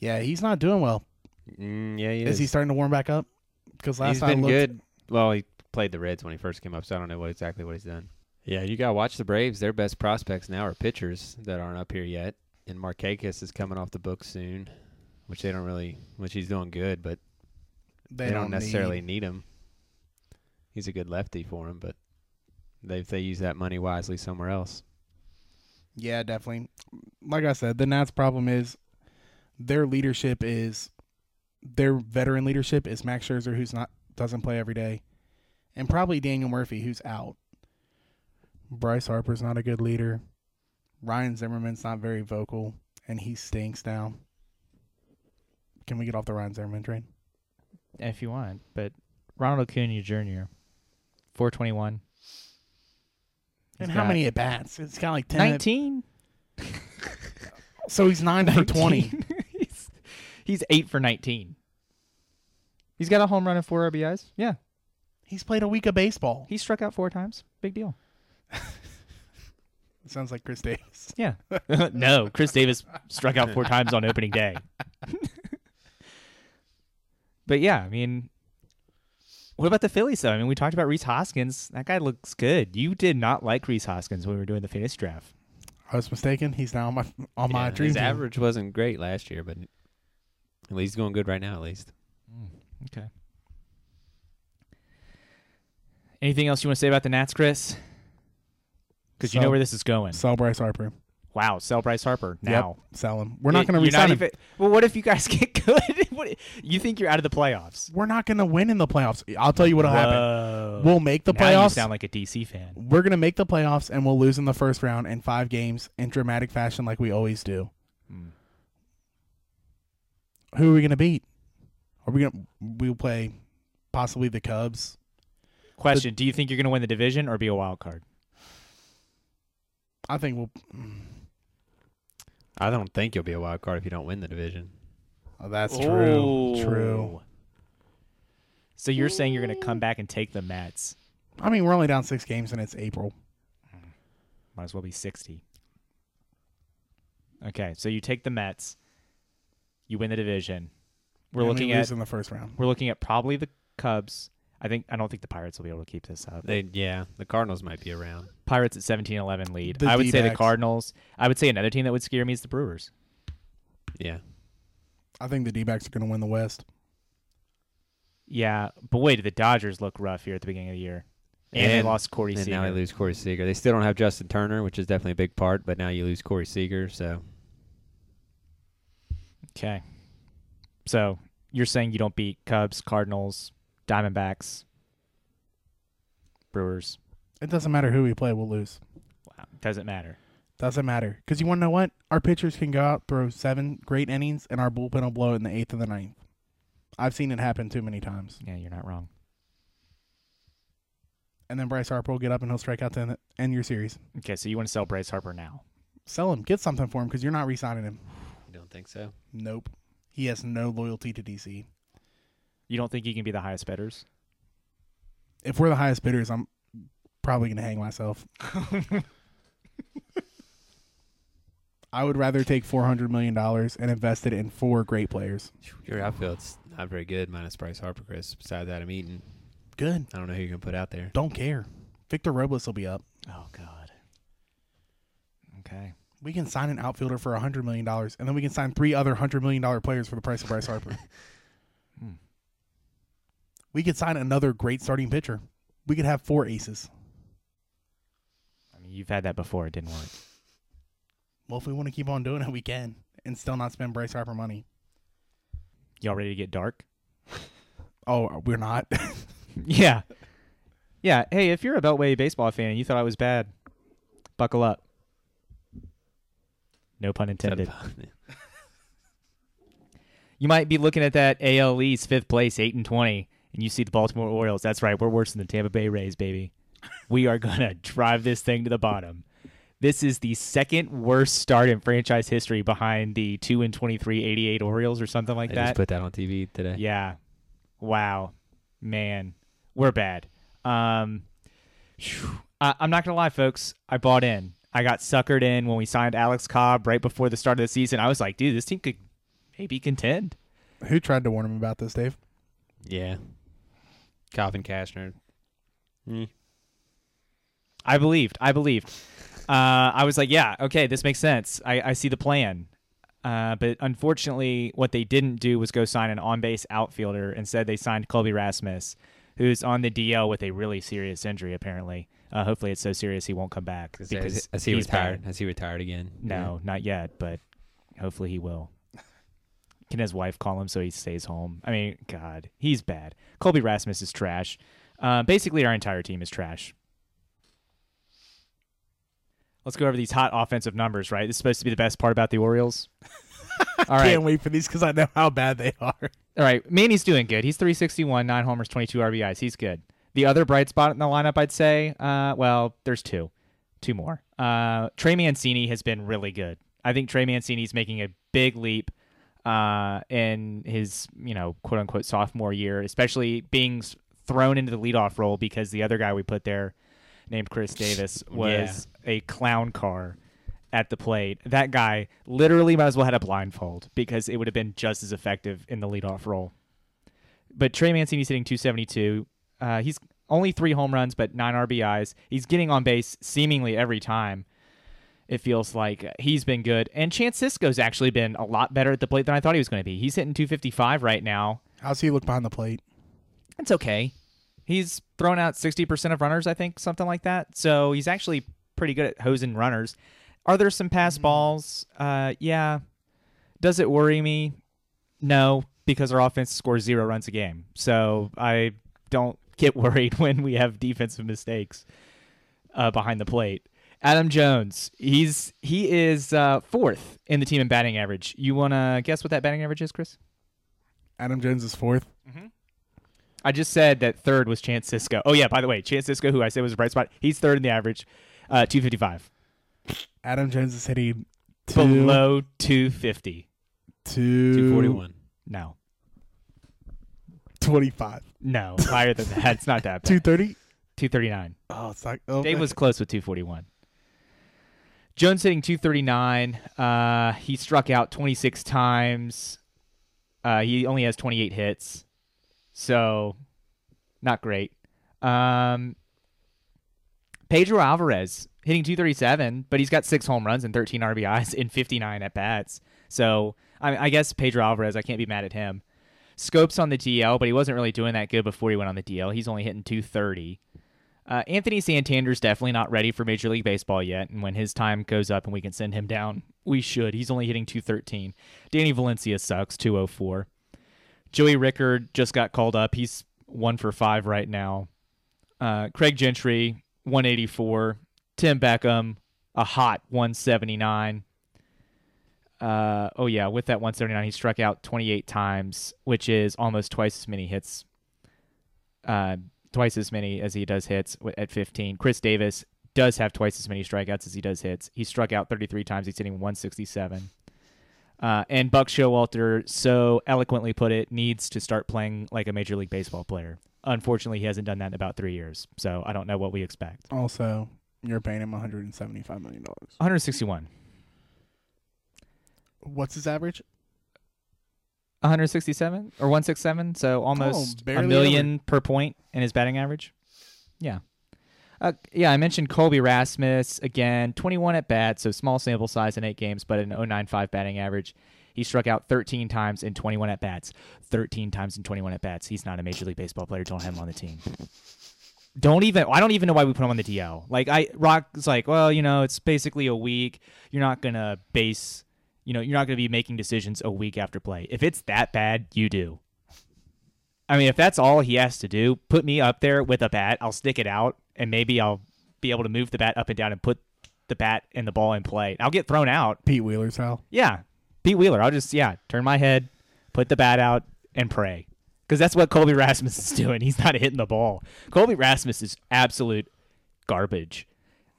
Speaker 3: yeah, he's not doing well.
Speaker 2: Mm, yeah, he
Speaker 3: Is
Speaker 2: is.
Speaker 3: he starting to warm back up? Because last
Speaker 2: He's
Speaker 3: time I
Speaker 2: been
Speaker 3: looked,
Speaker 2: good. Well, he played the Reds when he first came up, so I don't know what exactly what he's done. Yeah, you gotta watch the Braves. Their best prospects now are pitchers that aren't up here yet. And Markakis is coming off the books soon, which they don't really, which he's doing good, but
Speaker 3: they,
Speaker 2: they, don't,
Speaker 3: need-
Speaker 2: necessarily need him. He's a good lefty for him, but they if they use that money wisely somewhere else.
Speaker 3: Yeah, definitely. Like I said, the Nats' problem is their leadership is their veteran leadership is Max Scherzer, who's not doesn't play every day, and probably Daniel Murphy, who's out. Bryce Harper's not a good leader. Ryan Zimmerman's not very vocal, and he stinks now. Can we get off the Ryan Zimmerman train?
Speaker 1: If you want, but Ronald Acuna Jr. 421.
Speaker 3: And how many at bats? It's kind of like ten.
Speaker 1: 19.
Speaker 3: So he's nine for twenty.
Speaker 1: 19. he's, he's 8 for 19. He's got a home run and 4 RBIs. Yeah.
Speaker 3: He's played a week of baseball.
Speaker 1: He struck out 4 times. Big deal.
Speaker 3: Sounds like Chris Davis.
Speaker 1: Yeah. no, Chris Davis struck out 4 times on opening day. but yeah, I mean what about the Phillies though? I mean, we talked about Rhys Hoskins. That guy looks good. You did not like Rhys Hoskins when we were doing the fantasy draft.
Speaker 3: I was mistaken. He's now on my on my
Speaker 2: Yeah,
Speaker 3: dream
Speaker 2: his
Speaker 3: team.
Speaker 2: average wasn't great last year, but at least he's going good right now. At least.
Speaker 1: Mm, okay. Anything else you want to say about the Nats, Chris? Because you know where this is going.
Speaker 3: Sell Bryce Harper.
Speaker 1: Wow, sell Bryce Harper now.
Speaker 3: Yep, sell him. We're not going to resign him.
Speaker 1: Well, what if you guys get good? What- you think you're out of the playoffs?
Speaker 3: We're not going to win in the playoffs. I'll tell you what'll happen. We'll make the
Speaker 1: Now you
Speaker 3: playoffs.
Speaker 1: sound like a DC fan.
Speaker 3: We're going to make the playoffs and we'll lose in the first round in five games in dramatic fashion, like we always do.
Speaker 1: Hmm.
Speaker 3: Who are we going to beat? Are we going? to We'll play possibly the Cubs.
Speaker 1: Question: Do you think you're going to win the division or be a wild card?
Speaker 3: I think we'll.
Speaker 2: I don't think you'll be a wild card if you don't win the division.
Speaker 3: Oh, that's true.
Speaker 1: Ooh.
Speaker 3: True.
Speaker 1: So you're saying you're going to come back and take the Mets?
Speaker 3: I mean, we're only down six games and it's April. Mm.
Speaker 1: Might as well be 60. Okay, so you take the Mets. You win the division. We're
Speaker 3: and
Speaker 1: looking at
Speaker 3: lose in the first round.
Speaker 1: we're looking at probably the Cubs. I think I don't think the Pirates will be able to keep this up.
Speaker 2: They yeah, the Cardinals might be around.
Speaker 1: Pirates at 17-11 lead.
Speaker 3: The
Speaker 1: I would say the Cardinals. I would say another team that would scare me is the Brewers.
Speaker 2: Yeah.
Speaker 3: I think the D-backs are going to win the West.
Speaker 1: Yeah, boy, did the Dodgers look rough here at the beginning of the year. And, they
Speaker 2: And-
Speaker 1: lost Corey
Speaker 2: And
Speaker 1: Seager.
Speaker 2: now they lose Corey Seager. They still don't have Justin Turner, which is definitely a big part, but now you lose Corey Seager, so
Speaker 1: Okay. So you're saying you don't beat Cubs, Cardinals, Diamondbacks, Brewers.
Speaker 3: It doesn't matter who we play, we'll lose.
Speaker 1: Wow. Doesn't matter.
Speaker 3: Doesn't matter. Because you want to know what? Our pitchers can go out, throw seven great innings, and our bullpen will blow it in the eighth and the ninth. I've seen it happen too many times.
Speaker 1: Yeah, you're not wrong.
Speaker 3: And then Bryce Harper will get up and he'll strike out to end your series.
Speaker 1: Okay, so you want to sell Bryce Harper now?
Speaker 3: Sell him. Get something for him because you're not re-signing him.
Speaker 2: I don't think so.
Speaker 3: Nope. He has no loyalty to DC.
Speaker 1: You don't think he can be the highest bidders?
Speaker 3: If we're the highest bidders, I'm probably going to hang myself. I would rather take $400 million and invest it in four great players.
Speaker 2: Your outfield's not very good, minus Bryce Harper, Chris. Besides Adam Eaton,
Speaker 3: Good.
Speaker 2: I don't know who you're gonna put out there.
Speaker 3: Don't care. Victor Robles will be up.
Speaker 1: Oh God. Okay.
Speaker 3: We can sign an outfielder for $100 million, and then we can sign three other $100 million players for the price of Bryce Harper. We could sign another great starting pitcher. We could have four aces.
Speaker 1: I mean, you've had that before. It didn't work.
Speaker 3: Well, if we want to keep on doing it, we can, and still not spend Bryce Harper money.
Speaker 1: Y'all ready to get dark?
Speaker 3: Oh, we're not.
Speaker 1: yeah. Yeah. Hey, if you're a Beltway baseball fan and you thought I was bad, buckle up. No pun intended. You might be looking at that AL East fifth place, eight and twenty, and you see the Baltimore Orioles. That's right, we're worse than the Tampa Bay Rays, baby. we are gonna drive this thing to the bottom. This is the second worst start in franchise history behind the two and 23 88 Orioles or something like
Speaker 2: I
Speaker 1: that.
Speaker 2: just put that on TV today.
Speaker 1: Yeah. Wow. Man, we're bad. Um. I, I'm not gonna lie, folks. I bought in. I got suckered in when we signed Alex Cobb right before the start of the season. I was like, dude, this team could maybe contend.
Speaker 3: Who tried to warn him about this, Dave?
Speaker 2: Yeah. Calvin Cashner. Mm.
Speaker 1: I believed. I believed. Uh, I was like, yeah, okay, this makes sense. I, I see the plan. Uh, but unfortunately, what they didn't do was go sign an on base outfielder. Instead, they signed Colby Rasmus, who's on the DL with a really serious injury, apparently. Uh, hopefully, it's so serious he won't come back. Because
Speaker 2: has he
Speaker 1: he's
Speaker 2: retired?
Speaker 1: bad.
Speaker 2: Has he retired again?
Speaker 1: No, not yet, but hopefully he will. Can his wife call him so he stays home? I mean, God, he's bad. Colby Rasmus is trash. Uh, basically, our entire team is trash. Let's go over these hot offensive numbers, right? This is supposed to be the best part about the Orioles. All right.
Speaker 3: Can't wait for these because I know how bad they are.
Speaker 1: All right, Manny's doing good. He's 361, nine homers, 22 RBIs. He's good. The other bright spot in the lineup, I'd say, uh, well, there's two, two more. Uh, Trey Mancini has been really good. I think Trey Mancini's making a big leap uh, in his, you know, quote unquote sophomore year, especially being thrown into the leadoff role because the other guy we put there, named Chris Davis, was a clown car at the plate. That guy literally might as well had a blindfold because it would have been just as effective in the leadoff role. But Trey Mancini's hitting 272. Uh, he's only three home runs, but nine RBIs. He's getting on base seemingly every time. It feels like he's been good. And Chance Sisco's actually been a lot better at the plate than I thought he was going to be. He's hitting 255 right now.
Speaker 3: How's he look behind the plate?
Speaker 1: It's okay. He's thrown out 60% of runners, I think, something like that. So he's actually pretty good at hosing runners. Are there some pass balls? Uh, yeah. Does it worry me? No, because our offense scores zero runs a game. So I don't get worried when we have defensive mistakes uh, behind the plate. Adam Jones, he's he is uh, fourth in the team in batting average. You want to guess what that batting average is, Chris?
Speaker 3: Adam Jones is fourth.
Speaker 1: I just said that third was Chance Sisco. Oh yeah, by the way, Chance Sisco, who I said was a bright spot, he's third in the average, uh, two fifty five,
Speaker 3: Adam Jones is hitting two,
Speaker 1: below two fifty.
Speaker 3: two,
Speaker 2: 241.
Speaker 1: No,
Speaker 3: 25.
Speaker 1: no, higher than that. It's not that bad.
Speaker 3: 230?
Speaker 1: Two thirty nine.
Speaker 3: Oh, it's like, oh,
Speaker 1: Dave was close with 241. Jones hitting 239. Uh, he struck out 26 times. Uh, he only has 28 hits, so not great. Um, Pedro Alvarez hitting 237, but he's got six home runs and 13 RBIs in 59 at bats. So I, I guess Pedro Alvarez, I can't be mad at him. Schoop's on the DL, but he wasn't really doing that good before he went on the DL. He's only hitting 230. Uh, Anthony Santander's definitely not ready for Major League Baseball yet, and when his time goes up and we can send him down, we should. He's only hitting 213. Danny Valencia sucks, 204. Joey Rickard just got called up. He's one for five right now. Uh, Craig Gentry, 184. Tim Beckham, a hot 179. Uh, oh yeah, with that 179, he struck out 28 times, which is almost twice as many hits. Uh, twice as many as he does hits at 15. Chris Davis does have twice as many strikeouts as he does hits. He struck out 33 times. He's hitting 167. Uh, and Buck Showalter so eloquently put it, needs to start playing like a Major League Baseball player. Unfortunately, he hasn't done that in about three years, so I don't know what we expect.
Speaker 3: Also, you're paying him $175 million.
Speaker 1: 161.
Speaker 3: What's his average?
Speaker 1: 167 or 167, so almost a
Speaker 3: barely
Speaker 1: million per point in his batting average. Yeah. Uh, yeah, I mentioned Colby Rasmus again, 21 at bat, so small sample size in eight games, but an 095 batting average. He struck out 13 times in 21 at bats. 13 times in 21 at bats. He's not a Major League Baseball player. Don't have him on the team. Don't even. I don't even know why we put him on the DL. Like I, Rock's like, well, you know, it's basically a week. You're not gonna base. You know, you're not gonna be making decisions a week after play. If it's that bad, you do. I mean, if that's all he has to do, put me up there with a bat. I'll stick it out, and maybe I'll be able to move the bat up and down and put the bat and the ball in play. I'll get thrown out.
Speaker 3: Pete Wheeler's how?
Speaker 1: Yeah, Pete Wheeler. I'll just yeah turn my head, put the bat out, and pray. Because that's what Colby Rasmus is doing. He's not hitting the ball. Colby Rasmus is absolute garbage.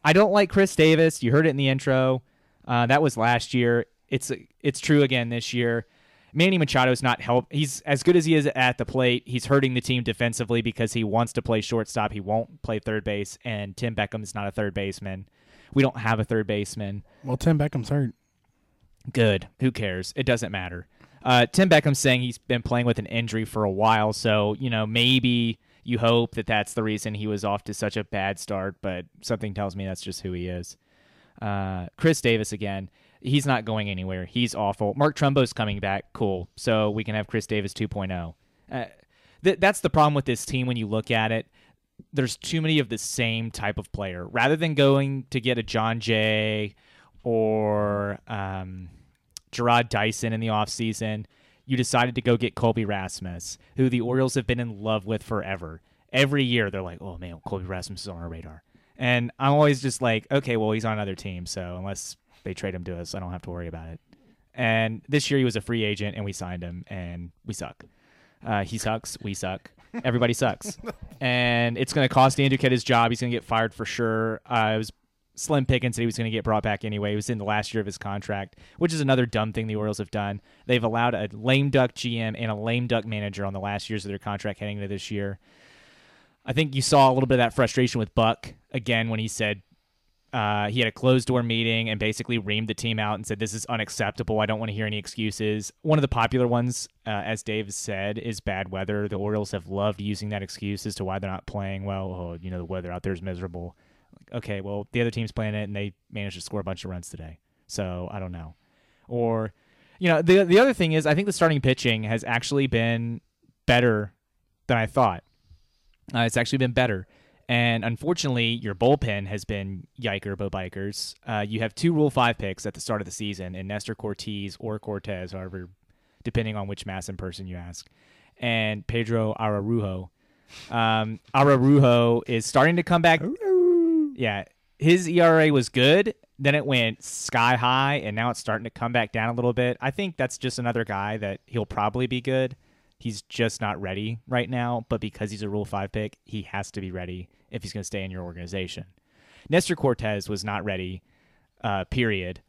Speaker 1: I don't like Chris Davis. You heard it in the intro. Uh, that was last year. It's it's true again this year. Manny Machado's not help. He's as good as he is at the plate. He's hurting the team defensively because he wants to play shortstop. He won't play third base, and Tim Beckham is not a third baseman. We don't have a third baseman.
Speaker 3: Well, Tim Beckham's hurt.
Speaker 1: Good. Who cares? It doesn't matter. Uh, Tim Beckham's saying he's been playing with an injury for a while, so you know maybe you hope that that's the reason he was off to such a bad start. But something tells me that's just who he is. Uh, Chris Davis again. He's not going anywhere. He's awful. Mark Trumbo's coming back. Cool. So we can have Chris Davis 2.0. Uh, th- that's the problem with this team when you look at it. There's too many of the same type of player. Rather than going to get a Jon Jay or um, Jarrod Dyson in the offseason, you decided to go get Colby Rasmus, who the Orioles have been in love with forever. Every year they're like, oh man, Colby Rasmus is on our radar. And I'm always just like, okay, well, he's on another team. So unless they trade him to us, I don't have to worry about it. And this year he was a free agent and we signed him and we suck. Uh, he sucks. We suck. Everybody sucks. and it's going to cost Andrew Duquette his job. He's going to get fired for sure. Uh, it was Slim Pickens said he was going to get brought back anyway. He was in the last year of his contract, which is another dumb thing the Orioles have done. They've allowed a lame duck GM and a lame duck manager on the last years of their contract heading into this year. I think you saw a little bit of that frustration with Buck again when he said uh, he had a closed door meeting and basically reamed the team out and said, This is unacceptable. I don't want to hear any excuses. One of the popular ones, uh, as Dave said, is bad weather. The Orioles have loved using that excuse as to why they're not playing well. Oh, you know, the weather out there is miserable. Okay, well, the other team's playing it and they managed to score a bunch of runs today. So I don't know. Or, you know, the, the other thing is, I think the starting pitching has actually been better than I thought. Uh, it's actually been better. And unfortunately, your bullpen has been yiker bo bikers. Uh, you have two Rule 5 picks at the start of the season in Nestor Cortez or Cortez, however, depending on which Masson person you ask, and Pedro Araujo. Um, Araujo is starting to come back. Yeah, his ERA was good. Then it went sky high, and now it's starting to come back down a little bit. I think that's just another guy that he'll probably be good. He's just not ready right now, but because he's a Rule 5 pick, he has to be ready if he's going to stay in your organization. Nestor Cortes was not ready, uh, period.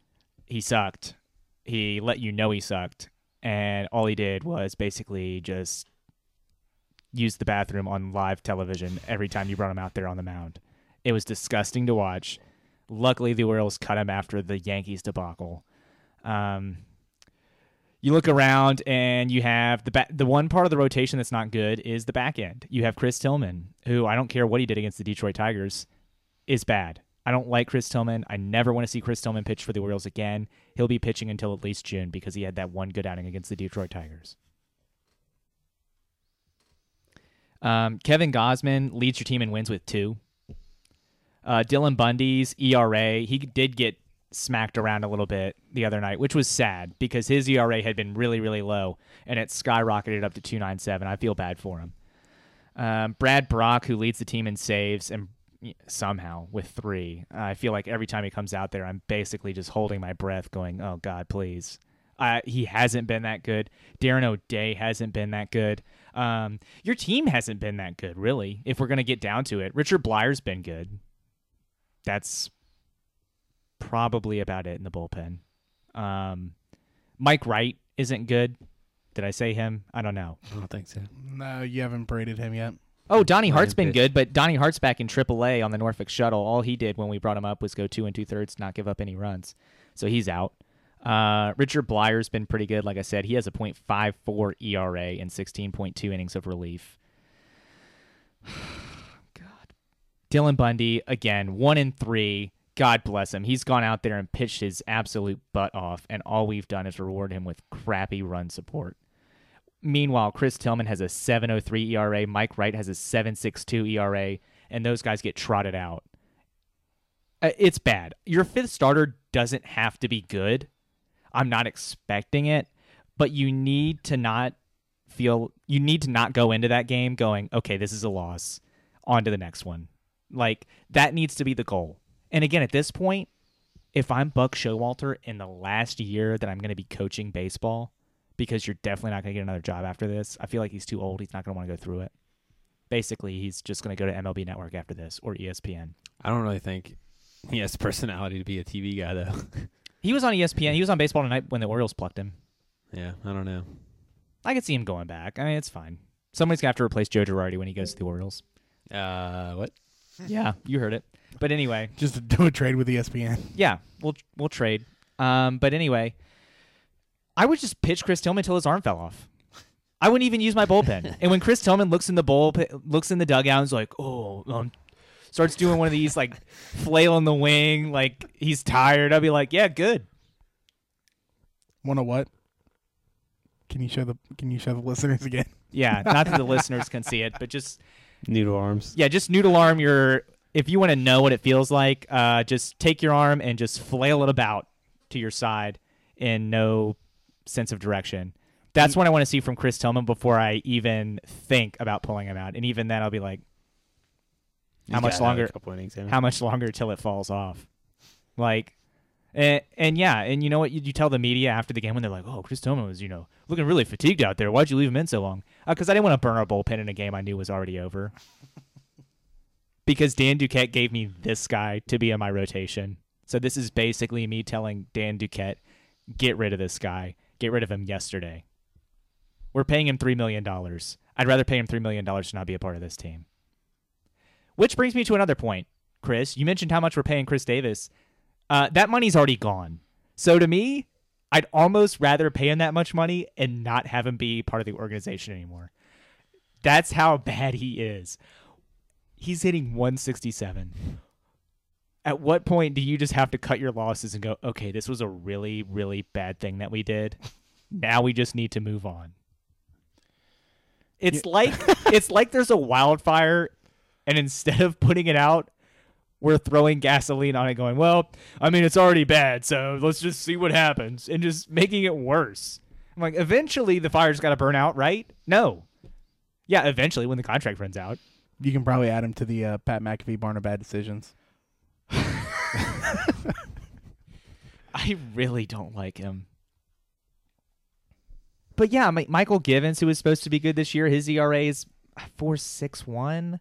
Speaker 1: He sucked. He let you know he sucked. And all he did was basically just use the bathroom on live television every time you brought him out there on the mound. It was disgusting to watch. Luckily, the Orioles cut him after the Yankees debacle. Um, you look around and you have the ba- the one part of the rotation that's not good is the back end. You have Chris Tillman, who I don't care what he did against the Detroit Tigers, is bad. I don't like Chris Tillman. I never want to see Chris Tillman pitch for the Orioles again. He'll be pitching until at least June because he had that one good outing against the Detroit Tigers. Um, Kevin Gausman leads your team in wins with two. Uh, Dylan Bundy's ERA, he did get smacked around a little bit the other night, which was sad because his ERA had been really, really low and it skyrocketed up to 297. I feel bad for him. Um, Brad Brach, who leads the team in saves and somehow with three, I feel like every time he comes out there, I'm basically just holding my breath, going, "Oh God, please." Uh, he hasn't been that good. Darren O'Day hasn't been that good. Um, your team hasn't been that good, really. If we're gonna get down to it, Richard Bleier's been good. That's probably about it in the bullpen. Um, Mike Wright isn't good. Did I say him? I don't know.
Speaker 2: I don't think so.
Speaker 3: No, you haven't braided him yet.
Speaker 1: Oh, Donnie Hart's been good, but Donnie Hart's back in AAA on the Norfolk Shuttle. All he did when we brought him up was go two and two thirds, not give up any runs. So he's out. Uh, Richard Bleier's been pretty good. Like I said, he has a .54 ERA and 16.2 innings of relief. God. Dylan Bundy again, one in three. God bless him. He's gone out there and pitched his absolute butt off, and all we've done is reward him with crappy run support. Meanwhile, Chris Tillman has a 7.03 ERA, Mike Wright has a 7.62 ERA, and those guys get trotted out. Uh, It's bad. Your fifth starter doesn't have to be good. I'm not expecting it, but you need to not feel you need to not go into that game going, okay, this is a loss. On to the next one. Like that needs to be the goal. And again, at this point, if I'm Buck Showalter in the last year that I'm going to be coaching baseball, because you're definitely not going to get another job after this, I feel like he's too old. He's not going to want to go through it. Basically, he's just going to go to MLB Network after this or ESPN.
Speaker 2: I don't really think he has personality to be a TV guy though.
Speaker 1: He was on ESPN. He was on Baseball Tonight when the Orioles plucked him.
Speaker 2: yeah, I don't know.
Speaker 1: I could see him going back. I mean, it's fine. Somebody's going to have to replace Joe Girardi when he goes to the Orioles.
Speaker 2: Uh, what?
Speaker 1: Yeah, you heard it. But anyway,
Speaker 3: Just to do a trade with ESPN.
Speaker 1: yeah, we'll we'll trade. Um, but anyway, I would just pitch Chris Tillman until his arm fell off. I wouldn't even use my bullpen. and when Chris Tillman looks in the bull, looks in the dugout, and's like, "Oh," um, starts doing one of these like flail in the wing, like he's tired. I'd be like, "Yeah, good."
Speaker 3: One of what? Can you show the Can you show the listeners again?
Speaker 1: Yeah, not that the listeners can see it, but just
Speaker 2: Noodle arms.
Speaker 1: yeah, just noodle arm your. If you want to know what it feels like, uh, just take your arm and just flail it about to your side in no sense of direction. That's what I want to see from Chris Tillman before I even think about pulling him out. And even then, I'll be like, How
Speaker 2: He's
Speaker 1: much longer-
Speaker 2: innings
Speaker 1: how much longer till it falls off? Like, and, and yeah, and you know what? You, you tell the media after the game when they're like, "Oh, Chris Tillman was, you know, looking really fatigued out there. Why'd you leave him in so long?" Because I didn't want to burn our bullpen in a game I knew was already over. Because Dan Duquette gave me this guy to be in my rotation, so this is basically me telling Dan Duquette, "Get rid of this guy. Get rid of him yesterday." We're paying him three million dollars. I'd rather pay him three million dollars to not be a part of this team. Which brings me to another point, Chris. You mentioned how much we're paying Chris Davis. Uh, that money's already gone. So to me, I'd almost rather pay him that much money and not have him be part of the organization anymore. That's how bad he is. He's hitting 167. At what point do you just have to cut your losses and go, okay, this was a really, really bad thing that we did. Now we just need to move on. It's like it's like there's a wildfire And instead of putting it out, we're throwing gasoline on it, going, well, I mean, it's already bad, so let's just see what happens, and just making it worse. I'm like, eventually the fire's got to burn out, right? No. Yeah, eventually when the contract runs out.
Speaker 3: You can probably add him to the uh, Pat McAfee Barn of Bad Decisions.
Speaker 1: I really don't like him. But yeah, Mi- Mychal Givens, who was supposed to be good this year, his ERA is four six one.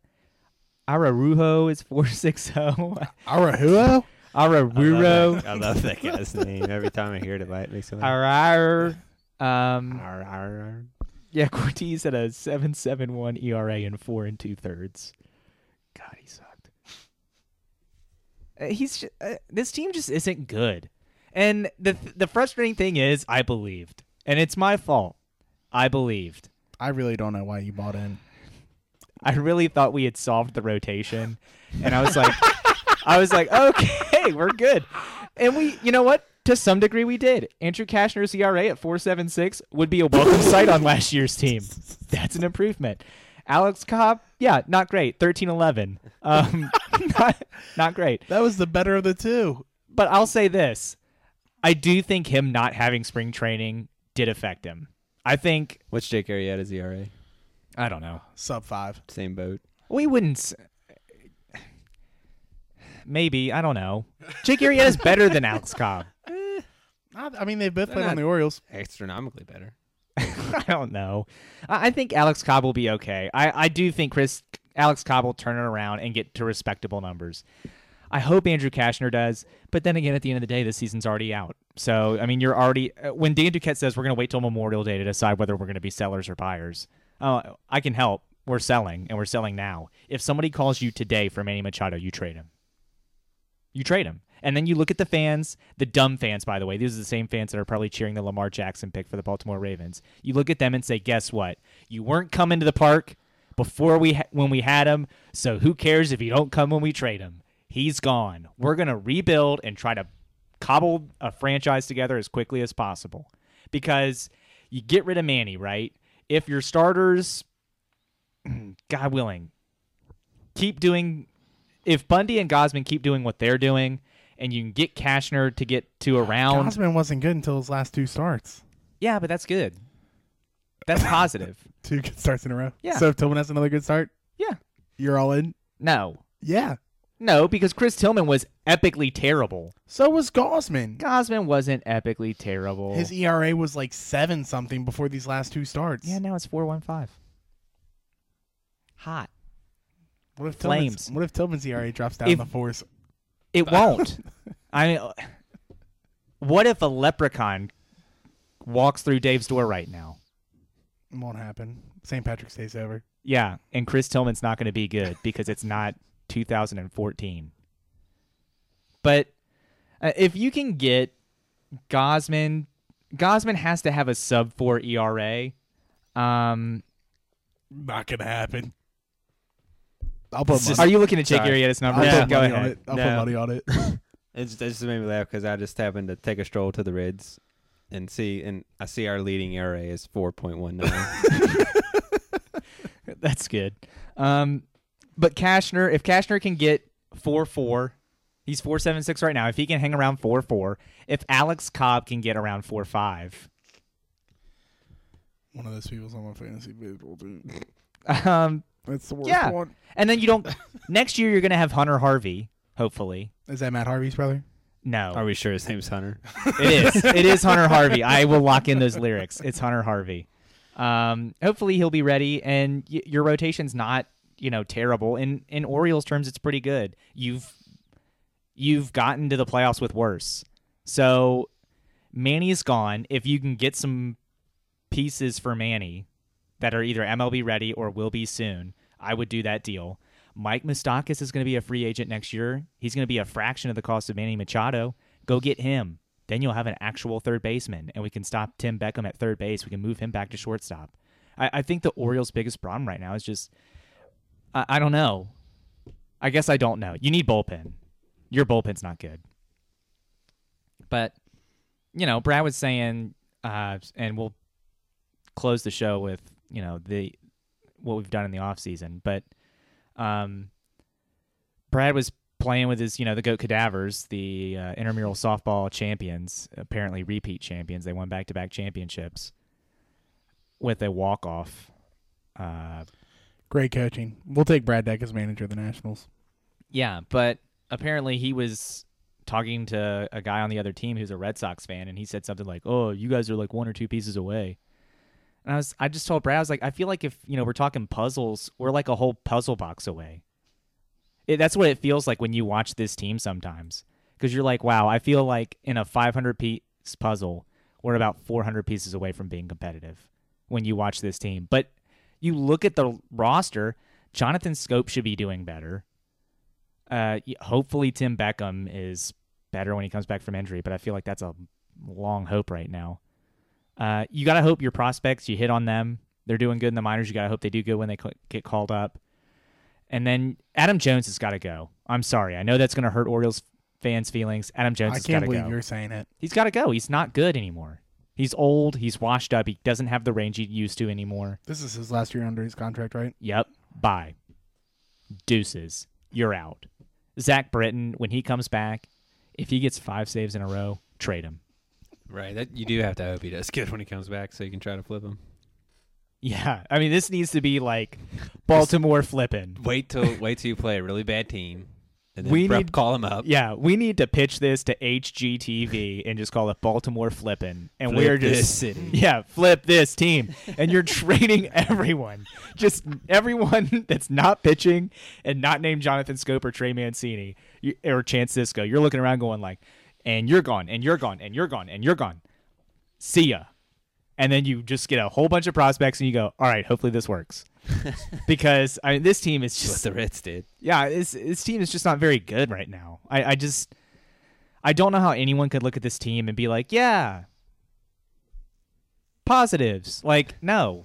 Speaker 1: Ararujo is four six zero.
Speaker 3: Arahuo?
Speaker 1: Araruro.
Speaker 2: I love that guy's name. Every time I hear it, it makes me laugh.
Speaker 1: Arar. Um,
Speaker 2: Ar- ar- ar.
Speaker 1: yeah, Cortes had a seven seven one ERA in four and two thirds. God, he sucked. Uh, he's ju- uh, this team just isn't good, and the the frustrating thing is, I believed, and it's my fault. I believed.
Speaker 3: I really don't know why you bought in.
Speaker 1: I really thought we had solved the rotation, and I was like, I was like, okay, we're good, and we, you know what? To some degree, we did. Andrew Cashner's ERA at four seven six would be a welcome sight on last year's team. That's an improvement. Alex Cobb, yeah, not great. Thirteen eleven, um, not not great.
Speaker 3: That was the better of the two.
Speaker 1: But I'll say this: I do think him not having spring training did affect him. I think
Speaker 2: What's Jake Arrieta's ERA?
Speaker 1: I don't know.
Speaker 3: Sub five.
Speaker 2: Same boat.
Speaker 1: We wouldn't. Maybe I don't know. Jake Arrieta's better than Alex Cobb.
Speaker 3: I, mean, they've both
Speaker 2: They're
Speaker 3: played on
Speaker 2: not-
Speaker 3: the Orioles.
Speaker 2: Astronomically better.
Speaker 1: I don't know. I I think Alex Cobb will be okay. I, I do think Chris Alex Cobb will turn it around and get to respectable numbers. I hope Andrew Cashner does, but then again, at the end of the day, this season's already out. So I mean, you're already uh, when Dan Duquette says we're going to wait till Memorial Day to decide whether we're going to be sellers or buyers. Uh, I can help. We're selling, and we're selling now. If somebody calls you today for Manny Machado, you trade him. You trade him. And then you look at the fans, the dumb fans, by the way. These are the same fans that are probably cheering the Lamar Jackson pick for the Baltimore Ravens. You look at them and say, guess what? You weren't coming to the park before we ha- when we had him, so who cares if you don't come when we trade him? He's gone. We're to rebuild and try to cobble a franchise together as quickly as possible. Because you get rid of Manny, right? If your starters, God willing, keep doing if Bundy and Gausman keep doing what they're doing, and you can get Cashner to get to around,
Speaker 3: Gausman wasn't good until his last two starts.
Speaker 1: yeah, but that's good. That's positive.
Speaker 3: Two good starts in a row.
Speaker 1: Yeah.
Speaker 3: So if Tillman has another good start,
Speaker 1: Yeah.
Speaker 3: you're all in.
Speaker 1: No,
Speaker 3: Yeah.
Speaker 1: no, because Chris Tillman was epically terrible.
Speaker 3: So was Gausman.
Speaker 1: Gausman wasn't epically terrible.
Speaker 3: His ERA was like seven something before these last two starts.
Speaker 1: yeah, now it's four one five. Hot.
Speaker 3: What if Tillman's,
Speaker 1: Flames.
Speaker 3: What if Tillman's ERA drops down
Speaker 1: If-
Speaker 3: the fours?
Speaker 1: It won't. I mean, what if a leprechaun walks through Dave's door right now?
Speaker 3: It won't happen. St. Patrick's Day's over.
Speaker 1: Yeah, and Chris Tillman's not going to be good because it's not 2014. But uh, if you can get Gausman, Gausman has to have a sub four ERA. Um,
Speaker 3: Not gonna happen. I'll put
Speaker 2: It's
Speaker 3: money.
Speaker 2: just-
Speaker 1: are you looking to check
Speaker 2: Sorry.
Speaker 1: Arrieta's
Speaker 3: I'll
Speaker 1: number?
Speaker 2: Yeah.
Speaker 3: put
Speaker 1: Go
Speaker 3: money on
Speaker 1: ahead.
Speaker 3: it. I'll
Speaker 2: No.
Speaker 3: put money on it.
Speaker 2: It just, it just made me laugh because I just happened to take a stroll to the Reds and see, and I see our leading ERA is four point one nine.
Speaker 1: That's good. Um, but Cashner, if Cashner can get four four, he's four seven six right now. If he can hang around four four, if Alex Cobb can get around four five,
Speaker 3: One of those people's on my fantasy baseball team.
Speaker 1: um,
Speaker 3: That's the worst
Speaker 1: Yeah.
Speaker 3: one.
Speaker 1: and then you don't. next year you're gonna have Hunter Harvey, hopefully.
Speaker 3: Is that Matt Harvey's brother?
Speaker 1: No,
Speaker 2: Are we sure his name's Hunter?
Speaker 1: it is. It is Hunter Harvey. I will lock in those lyrics. It's Hunter Harvey. Um, hopefully he'll be ready, and y- your rotation's not you know terrible. In in Orioles terms, it's pretty good. You've you've gotten to the playoffs with worse. So Manny's gone. If you can get some pieces for Manny that are either MLB ready or will be soon, I would do that deal. Mike Moustakas is going to be a free agent next year. He's going to be a fraction of the cost of Manny Machado. Go get him. Then you'll have an actual third baseman, and we can stop Tim Beckham at third base. We can move him back to shortstop. I, I think the Orioles' biggest problem right now is just I, I don't know. I guess I don't know. You need bullpen. Your bullpen's not good. But you know, Brad was saying, uh, and we'll close the show with you know the what we've done in the off season. But um, Brad was playing with his, you know, the Goat Cadavers, the uh, intramural softball champions, apparently repeat champions. They won back to back championships with a walk off. Uh,
Speaker 3: Great coaching. We'll take Brad Deck as manager of the Nationals.
Speaker 1: yeah, but apparently he was talking to a guy on the other team who's a Red Sox fan, and he said something like, "Oh, you guys are like one or two pieces away." And I was, I just told Brad, I was like, I feel like if you know we're talking puzzles, we're like a whole puzzle box away. It, that's what it feels like when you watch this team sometimes, because you're like, wow, I feel like in a 500 piece puzzle, we're about 400 pieces away from being competitive when you watch this team. But you look at the roster, Jonathan Schoop should be doing better. Uh, hopefully Tim Beckham is better when he comes back from injury, but I feel like that's a long hope right now. Uh, you got to hope your prospects, you hit on them. They're doing good in the minors. You got to hope they do good when they cl- get called up. And then Adam Jones has got to go. I'm sorry. I know that's going to hurt Orioles fans' feelings. Adam Jones
Speaker 3: I
Speaker 1: has got
Speaker 3: can't believe you're saying it.
Speaker 1: He's got to go. He's not good anymore. He's old. He's washed up. He doesn't have the range he used to anymore.
Speaker 3: This is his last year under his contract, right?
Speaker 1: Yep. Bye. Deuces. You're out. Zach Britton, when he comes back, if he gets five saves in a row, trade him.
Speaker 2: Right. That you do have to hope he does good when he comes back, so you can try to flip him.
Speaker 1: Yeah. I mean, this needs to be like Baltimore flipping.
Speaker 2: Wait till wait till you play a really bad team, and then
Speaker 1: We
Speaker 2: prep-
Speaker 1: need-
Speaker 2: call him up.
Speaker 1: Yeah, we need to pitch this to HGTV and just call it Baltimore flipping. And
Speaker 2: Flip
Speaker 1: we're just
Speaker 2: this city.
Speaker 1: Yeah, flip this team. And you're trading everyone. Just everyone that's not pitching and not named Jonathan Schoop or Trey Mancini you, or Chance Sisco. You're looking around going like, and you're gone, and you're gone, and you're gone, and you're gone. See ya. And then you just get a whole bunch of prospects and you go, all right, hopefully this works. because I mean, this team is
Speaker 2: That's what
Speaker 1: just
Speaker 2: the Reds did.
Speaker 1: yeah, this this team is just not very good right now. I, I just I don't know how anyone could look at this team and be like, yeah, positives. Like, no,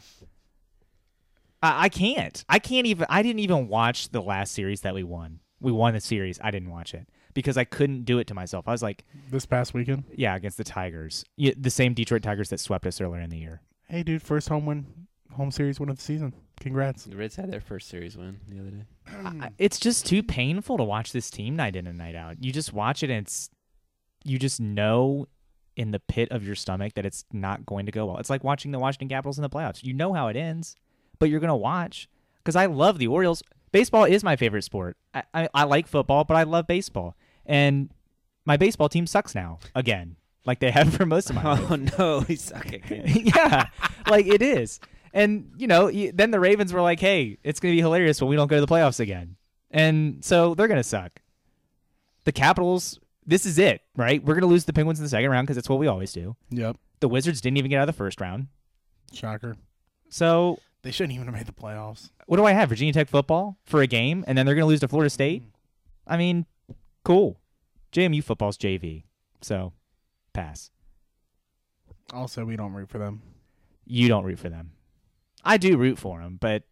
Speaker 1: I, I can't. I can't even. I didn't even watch the last series that we won. We won the series. I didn't watch it because I couldn't do it to myself. I was like,
Speaker 3: This past weekend.
Speaker 1: yeah, against the Tigers, yeah, the same Detroit Tigers that swept us earlier in the year.
Speaker 3: Hey, dude, first home win, home series win of the season. Congrats.
Speaker 2: The Reds had their first series win the other day.
Speaker 1: I- it's just too painful to watch this team night in and night out. You just watch it and it's you just know in the pit of your stomach that it's not going to go well. It's like watching the Washington Capitals in the playoffs. You know how it ends, but you're going to watch because I love the Orioles. Baseball is my favorite sport. I, I, I like football, but I love baseball. And my baseball team sucks now again, like they have for most of my oh, life.
Speaker 2: Oh no, he sucking.
Speaker 1: yeah, like it is. And you know, then the Ravens were like, "Hey, it's gonna be hilarious when we don't go to the playoffs again," and so they're gonna suck. The Capitals, this is it, right? We're gonna lose the Penguins in the second round because that's what we always do.
Speaker 3: Yep.
Speaker 1: The Wizards didn't even get out of the first round,
Speaker 3: Shocker.
Speaker 1: so
Speaker 3: They shouldn't even have made the playoffs.
Speaker 1: what do I have? Virginia Tech football for a game, and then they're gonna lose to Florida State. Hmm. I mean, cool. JMU football's JV, so pass.
Speaker 3: Also, we don't root for them.
Speaker 1: you don't root for them. I do root for them, but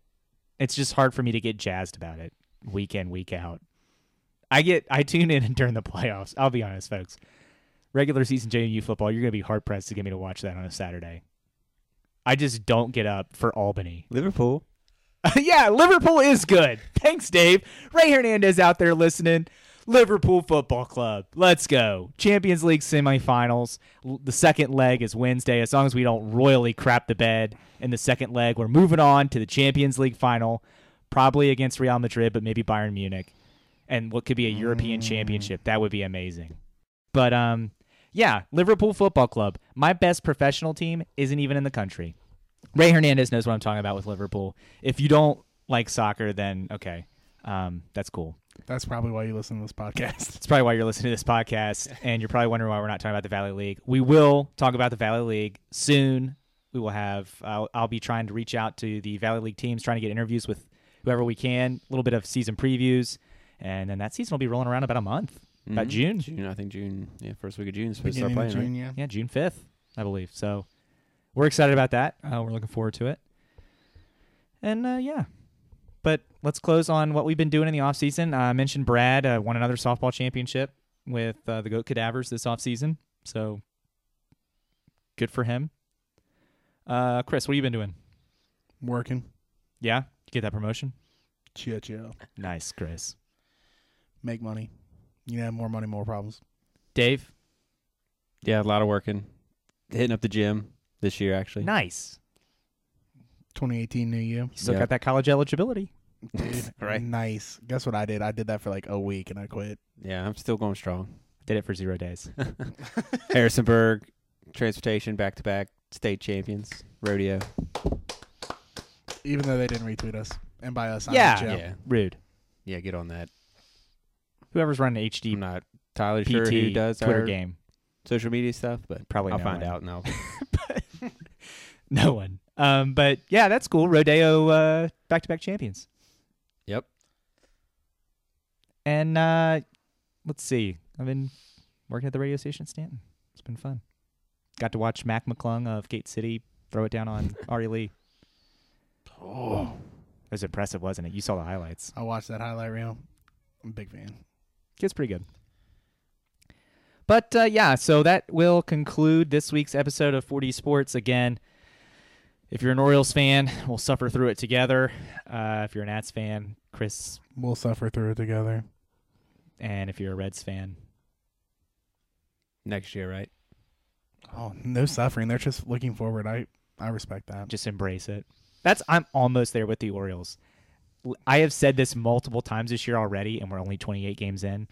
Speaker 1: it's just hard for me to get jazzed about it week in, week out. I get I tune in during the playoffs. I'll be honest, folks. Regular season JMU football, you're gonna be hard pressed to get me to watch that on a Saturday. I just don't get up for Albany.
Speaker 2: Liverpool.
Speaker 1: yeah, Liverpool is good. Thanks, Dave. Ray Hernandez out there listening. Liverpool Football Club. Let's go. Champions League semifinals. The second leg is Wednesday. As long as we don't royally crap the bed in the second leg, we're moving on to the Champions League final, probably against Real Madrid, but maybe Bayern Munich, and what could be a European championship. That would be amazing. But um, yeah, Liverpool Football Club. My best professional team isn't even in the country. Ray Hernandez knows what I'm talking about with Liverpool. If you don't like soccer, then okay, um, that's cool.
Speaker 3: That's probably why you listen to this podcast.
Speaker 1: That's probably why you're listening to this podcast, and you're probably wondering why we're not talking about the Valley League. We will talk about the Valley League soon. We will have. I'll, I'll be trying to reach out to the Valley League teams, trying to get interviews with whoever we can. A little bit of season previews, and then that season will be rolling around about a month, about
Speaker 2: Mhm.
Speaker 1: June.
Speaker 2: June, I think June. Yeah, first week of June. is Supposed to start playing.
Speaker 3: June,
Speaker 2: right?
Speaker 3: yeah.
Speaker 1: Yeah, June fifth, I believe. So we're excited about that. Uh, we're looking forward to it. And uh, yeah, but let's close on what we've been doing in the off season. Uh, I mentioned Brad uh, won another softball championship with uh, the Goat Cadavers this off season. So good for him. Uh, Chris, what have you been doing?
Speaker 3: Working.
Speaker 1: Yeah, you get that promotion.
Speaker 3: Chia chia.
Speaker 1: Nice, Chris.
Speaker 3: Make money. You know, more money, more problems.
Speaker 1: Dave,
Speaker 2: Yeah, a lot of working, hitting up the gym this year actually.
Speaker 1: nice.
Speaker 3: 2018 New year.
Speaker 1: You still
Speaker 2: Yeah.
Speaker 1: got that college eligibility.
Speaker 3: Dude,
Speaker 2: Right.
Speaker 3: nice. Guess what I did? I did that for like a week and I quit.
Speaker 2: Yeah, I'm still going strong.
Speaker 1: Did it for zero days.
Speaker 2: Harrisonburg, transportation, back to back, state champions, rodeo.
Speaker 3: Even though they didn't retweet us. And by us, I mean
Speaker 1: Yeah.
Speaker 3: Joe.
Speaker 2: Yeah,
Speaker 1: Rude.
Speaker 2: yeah, get on that.
Speaker 1: Whoever's running
Speaker 2: I'm
Speaker 1: HD
Speaker 2: not Tyler
Speaker 1: PT
Speaker 2: sure who does
Speaker 1: Twitter
Speaker 2: our
Speaker 1: game.
Speaker 2: social media stuff, but
Speaker 1: Probably
Speaker 2: I'll
Speaker 1: no
Speaker 2: find
Speaker 1: one.
Speaker 2: out now.
Speaker 1: No one. Um, but yeah, that's cool. Rodeo uh, back-to-back champions.
Speaker 2: Yep.
Speaker 1: And uh, let's see. I've been working at the radio station in Staunton. It's been fun. Got to watch Mac McClung of Gate City throw it down on Ari Lee.
Speaker 3: Oh,
Speaker 1: It was impressive, wasn't it? You saw the highlights.
Speaker 3: I watched that highlight reel. I'm a big fan.
Speaker 1: Kid's pretty good. But uh, yeah, so that will conclude this week's episode of 4D Sports. Again, if you're an Orioles fan, we'll suffer through it together. Uh, if you're an Nats fan, Chris,
Speaker 3: We'll suffer through it together.
Speaker 1: and if you're a Reds fan,
Speaker 2: Next year, right?
Speaker 3: Oh, no suffering. They're just looking forward. I I respect that.
Speaker 1: just embrace it. That's I'm almost there with the Orioles. I have said this multiple times this year already, and we're only 28 games in.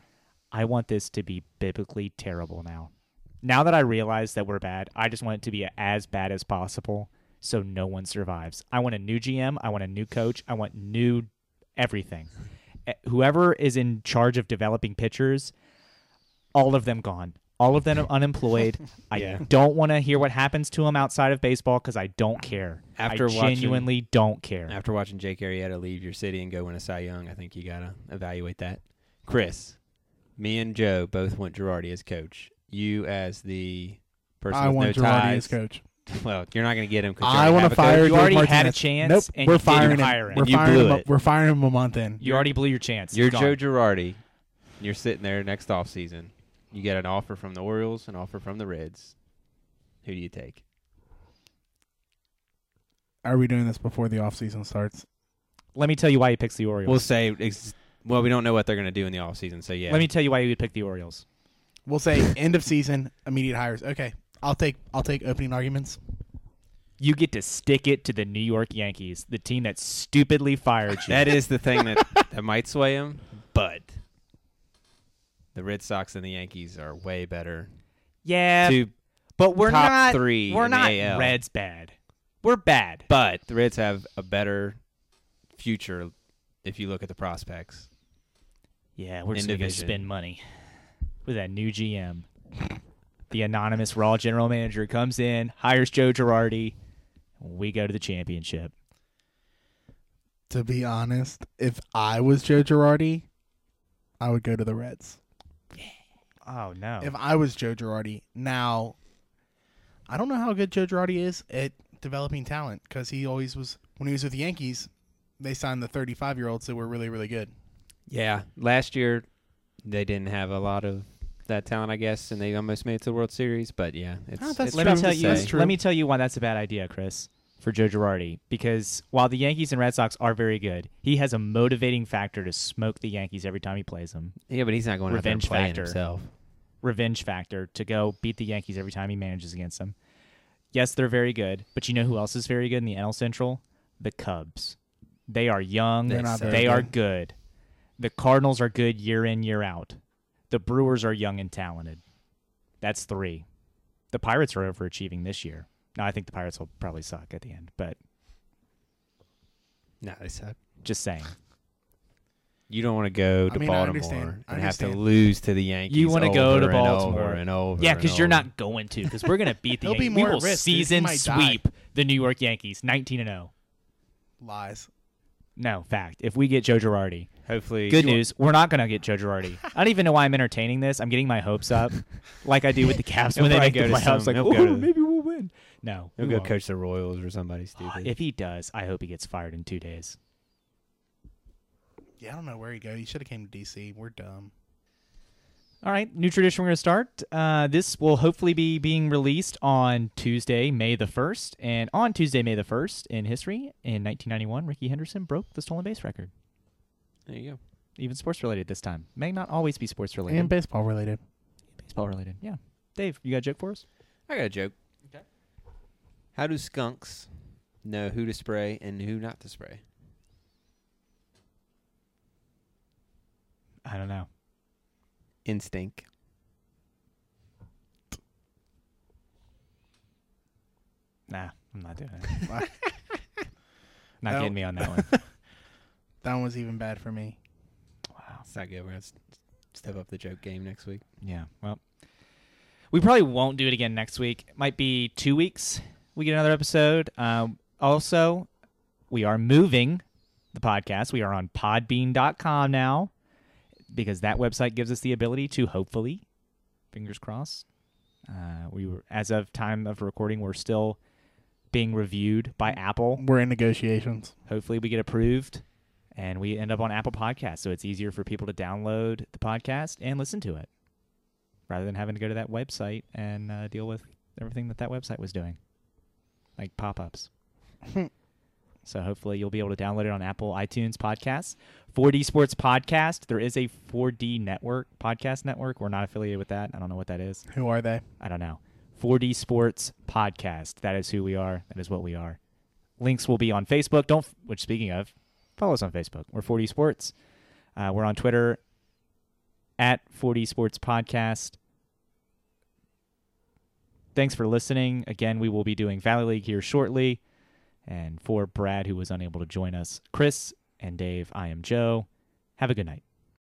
Speaker 1: I want this to be biblically terrible now. Now that I realize that we're bad, I just want it to be as bad as possible so no one survives. I want a new GM. I want a new coach. I want new everything. Eh, Whoever is in charge of developing pitchers, all of them gone. All of them unemployed. I
Speaker 2: Yeah.
Speaker 1: don't want to hear what happens to them outside of baseball because I don't care.
Speaker 2: After
Speaker 1: I
Speaker 2: watching-
Speaker 1: genuinely don't care.
Speaker 2: After watching Jake Arrieta leave your city and go win a Cy Young, I think you gotta evaluate that. Chris, me and Joe both want Girardi as coach. You as the person
Speaker 3: I
Speaker 2: with
Speaker 3: want
Speaker 2: no
Speaker 3: Girardi
Speaker 2: ties.
Speaker 3: as coach.
Speaker 2: Well, you're not gonna get him. 'cause you
Speaker 3: I
Speaker 2: already
Speaker 3: want
Speaker 2: have
Speaker 3: to
Speaker 2: a coach.
Speaker 3: fire.
Speaker 1: You
Speaker 3: Dave
Speaker 1: already had a
Speaker 3: Martinez.
Speaker 1: chance,
Speaker 3: Nope,
Speaker 1: and
Speaker 3: we're
Speaker 1: you didn't
Speaker 3: firing him.
Speaker 1: hire him.
Speaker 3: We're
Speaker 2: You
Speaker 3: firing
Speaker 2: blew
Speaker 3: him. a-
Speaker 2: it.
Speaker 3: We're firing him a month in.
Speaker 1: You already blew your chance.
Speaker 2: You're
Speaker 1: Gone.
Speaker 2: Joe Girardi. And You're sitting there next off season. You get an offer from the Orioles, an offer from the Reds. Who do you take?
Speaker 3: Are we doing this before the off season starts?
Speaker 1: Let me tell you why he picks the Orioles.
Speaker 2: We'll say. Ex- well, we don't know what they're gonna do in the off season, so yeah.
Speaker 1: Let me tell you why he would pick the Orioles.
Speaker 3: We'll say end of season, immediate hires. Okay, I'll take I'll take opening arguments.
Speaker 1: You get to stick it to the New York Yankees, the team that stupidly fired you.
Speaker 2: That is the thing that, that might sway him, but the Red Sox and the Yankees are way better.
Speaker 1: yeah,
Speaker 2: Two,
Speaker 1: but we're
Speaker 2: top
Speaker 1: not.
Speaker 2: three
Speaker 1: We're
Speaker 2: in the
Speaker 1: not
Speaker 2: AL.
Speaker 1: Reds bad. We're bad.
Speaker 2: but the Reds have a better future if you look at the prospects.
Speaker 1: Yeah, we're
Speaker 2: In
Speaker 1: just gonna go
Speaker 2: division.
Speaker 1: spend money with that new GM. The anonymous Raw general manager comes in, hires Joe Girardi. We go to the championship.
Speaker 3: To be honest, if I was Joe Girardi, I would go to the Reds.
Speaker 1: Oh no!
Speaker 3: If I was Joe Girardi, now I don't know how good Joe Girardi is at developing talent because he always was when he was with the Yankees. They signed the 35 year olds that were really really good.
Speaker 2: Yeah, last year they didn't have a lot of that talent, I guess, and they almost made it to the World Series. But yeah, ah, it's,
Speaker 3: Oh, that's
Speaker 2: it's
Speaker 1: let me tell you. Let me tell you why that's a bad idea, Chris, for Joe Girardi. Because while the Yankees and Red Sox are very good, he has a motivating factor to smoke the Yankees every time he plays them.
Speaker 2: Yeah, but he's not going out there
Speaker 1: Revenge factor.
Speaker 2: himself.
Speaker 1: Revenge factor to go beat the Yankees every time he manages against them. Yes, they're very good, but you know who else is very good in the NL Central? The Cubs. They are young.
Speaker 3: They're not
Speaker 1: they are
Speaker 3: good.
Speaker 1: good. The Cardinals are good year in year out. The Brewers are young and talented. That's three. The Pirates are overachieving this year. Now I think the Pirates will probably suck at the end, but
Speaker 2: No, they suck.
Speaker 1: just saying.
Speaker 2: You don't want to go to
Speaker 3: I mean, I
Speaker 2: Baltimore
Speaker 3: understand. I
Speaker 2: and have to
Speaker 3: understand.
Speaker 2: lose to the Yankees.
Speaker 1: You wanna go to
Speaker 2: over and
Speaker 1: Baltimore.
Speaker 2: over and over.
Speaker 1: Yeah,
Speaker 2: and
Speaker 1: because you're
Speaker 2: over.
Speaker 1: not going to, because we're gonna beat the
Speaker 3: He'll be
Speaker 1: Yankees.
Speaker 3: more
Speaker 1: we
Speaker 3: at
Speaker 1: will
Speaker 3: risk, dude. He
Speaker 1: season
Speaker 3: might die.
Speaker 1: sweep the New York Yankees, nineteen and zero.
Speaker 3: Lies.
Speaker 1: No, fact. If we get Joe Girardi,
Speaker 2: Hopefully,
Speaker 1: good news. We're not gonna get Joe Girardi. I don't even know why I'm entertaining this. I'm getting my hopes up, like I do with the Caps when they
Speaker 2: probably
Speaker 1: make the
Speaker 2: go to
Speaker 1: playoffs.
Speaker 2: some-
Speaker 1: Like,
Speaker 2: he'll go
Speaker 1: oh,
Speaker 2: to-
Speaker 1: maybe we'll win. No,
Speaker 2: He'll
Speaker 1: we
Speaker 2: go
Speaker 1: won't.
Speaker 2: coach the Royals or somebody stupid.
Speaker 1: If he does, I hope he gets fired in two days.
Speaker 3: Yeah, I don't know where he go. He should have came to DC. We're dumb.
Speaker 1: All right, new tradition we're going to start. Uh, this will hopefully be being released on Tuesday, May the 1st. And on Tuesday, May the 1st, in history, in 1991, Rickey Henderson broke the stolen base record.
Speaker 2: there you go.
Speaker 1: even sports related this time. May not always be sports related.
Speaker 3: And baseball related.
Speaker 1: baseball related. Yeah. Dave, you got a joke for us?
Speaker 2: I got a joke.
Speaker 1: Okay.
Speaker 2: How do skunks know who to spray and who not to spray?
Speaker 1: I don't know.
Speaker 2: Instinct.
Speaker 1: Nah, I'm not doing it. not
Speaker 3: No.
Speaker 1: getting me on that one.
Speaker 3: That one was even bad for me.
Speaker 1: Wow.
Speaker 2: It's not good. We're gonna s- step up the joke game next week.
Speaker 1: Yeah. Well, we probably won't do it again next week. It might be two weeks. We get another episode. Um, also, we are moving the podcast. We are on Podbean.com now because that website gives us the ability to hopefully, fingers crossed. Uh, we were as of time of recording, we're still being reviewed by Apple.
Speaker 3: We're in negotiations.
Speaker 1: Hopefully, we get approved and we end up on Apple Podcasts, so it's easier for people to download the podcast and listen to it rather than having to go to that website and uh, deal with everything that that website was doing, like pop ups. so hopefully, you'll be able to download it on Apple iTunes podcasts. 4D Sports Podcast. There is a 4D network podcast network. We're not affiliated with that. I don't know what that is.
Speaker 3: Who are they?
Speaker 1: I don't know. 4D Sports Podcast. That is who we are. That is what we are. Links will be on Facebook. Don't. Which speaking of, follow us on Facebook. We're 4D Sports. Uh, we're on Twitter at 4D Sports Podcast. Thanks for listening. Again, we will be doing Valley League here shortly. And for Brad, who was unable to join us, Chris and Dave, I am Joe. Have a good night.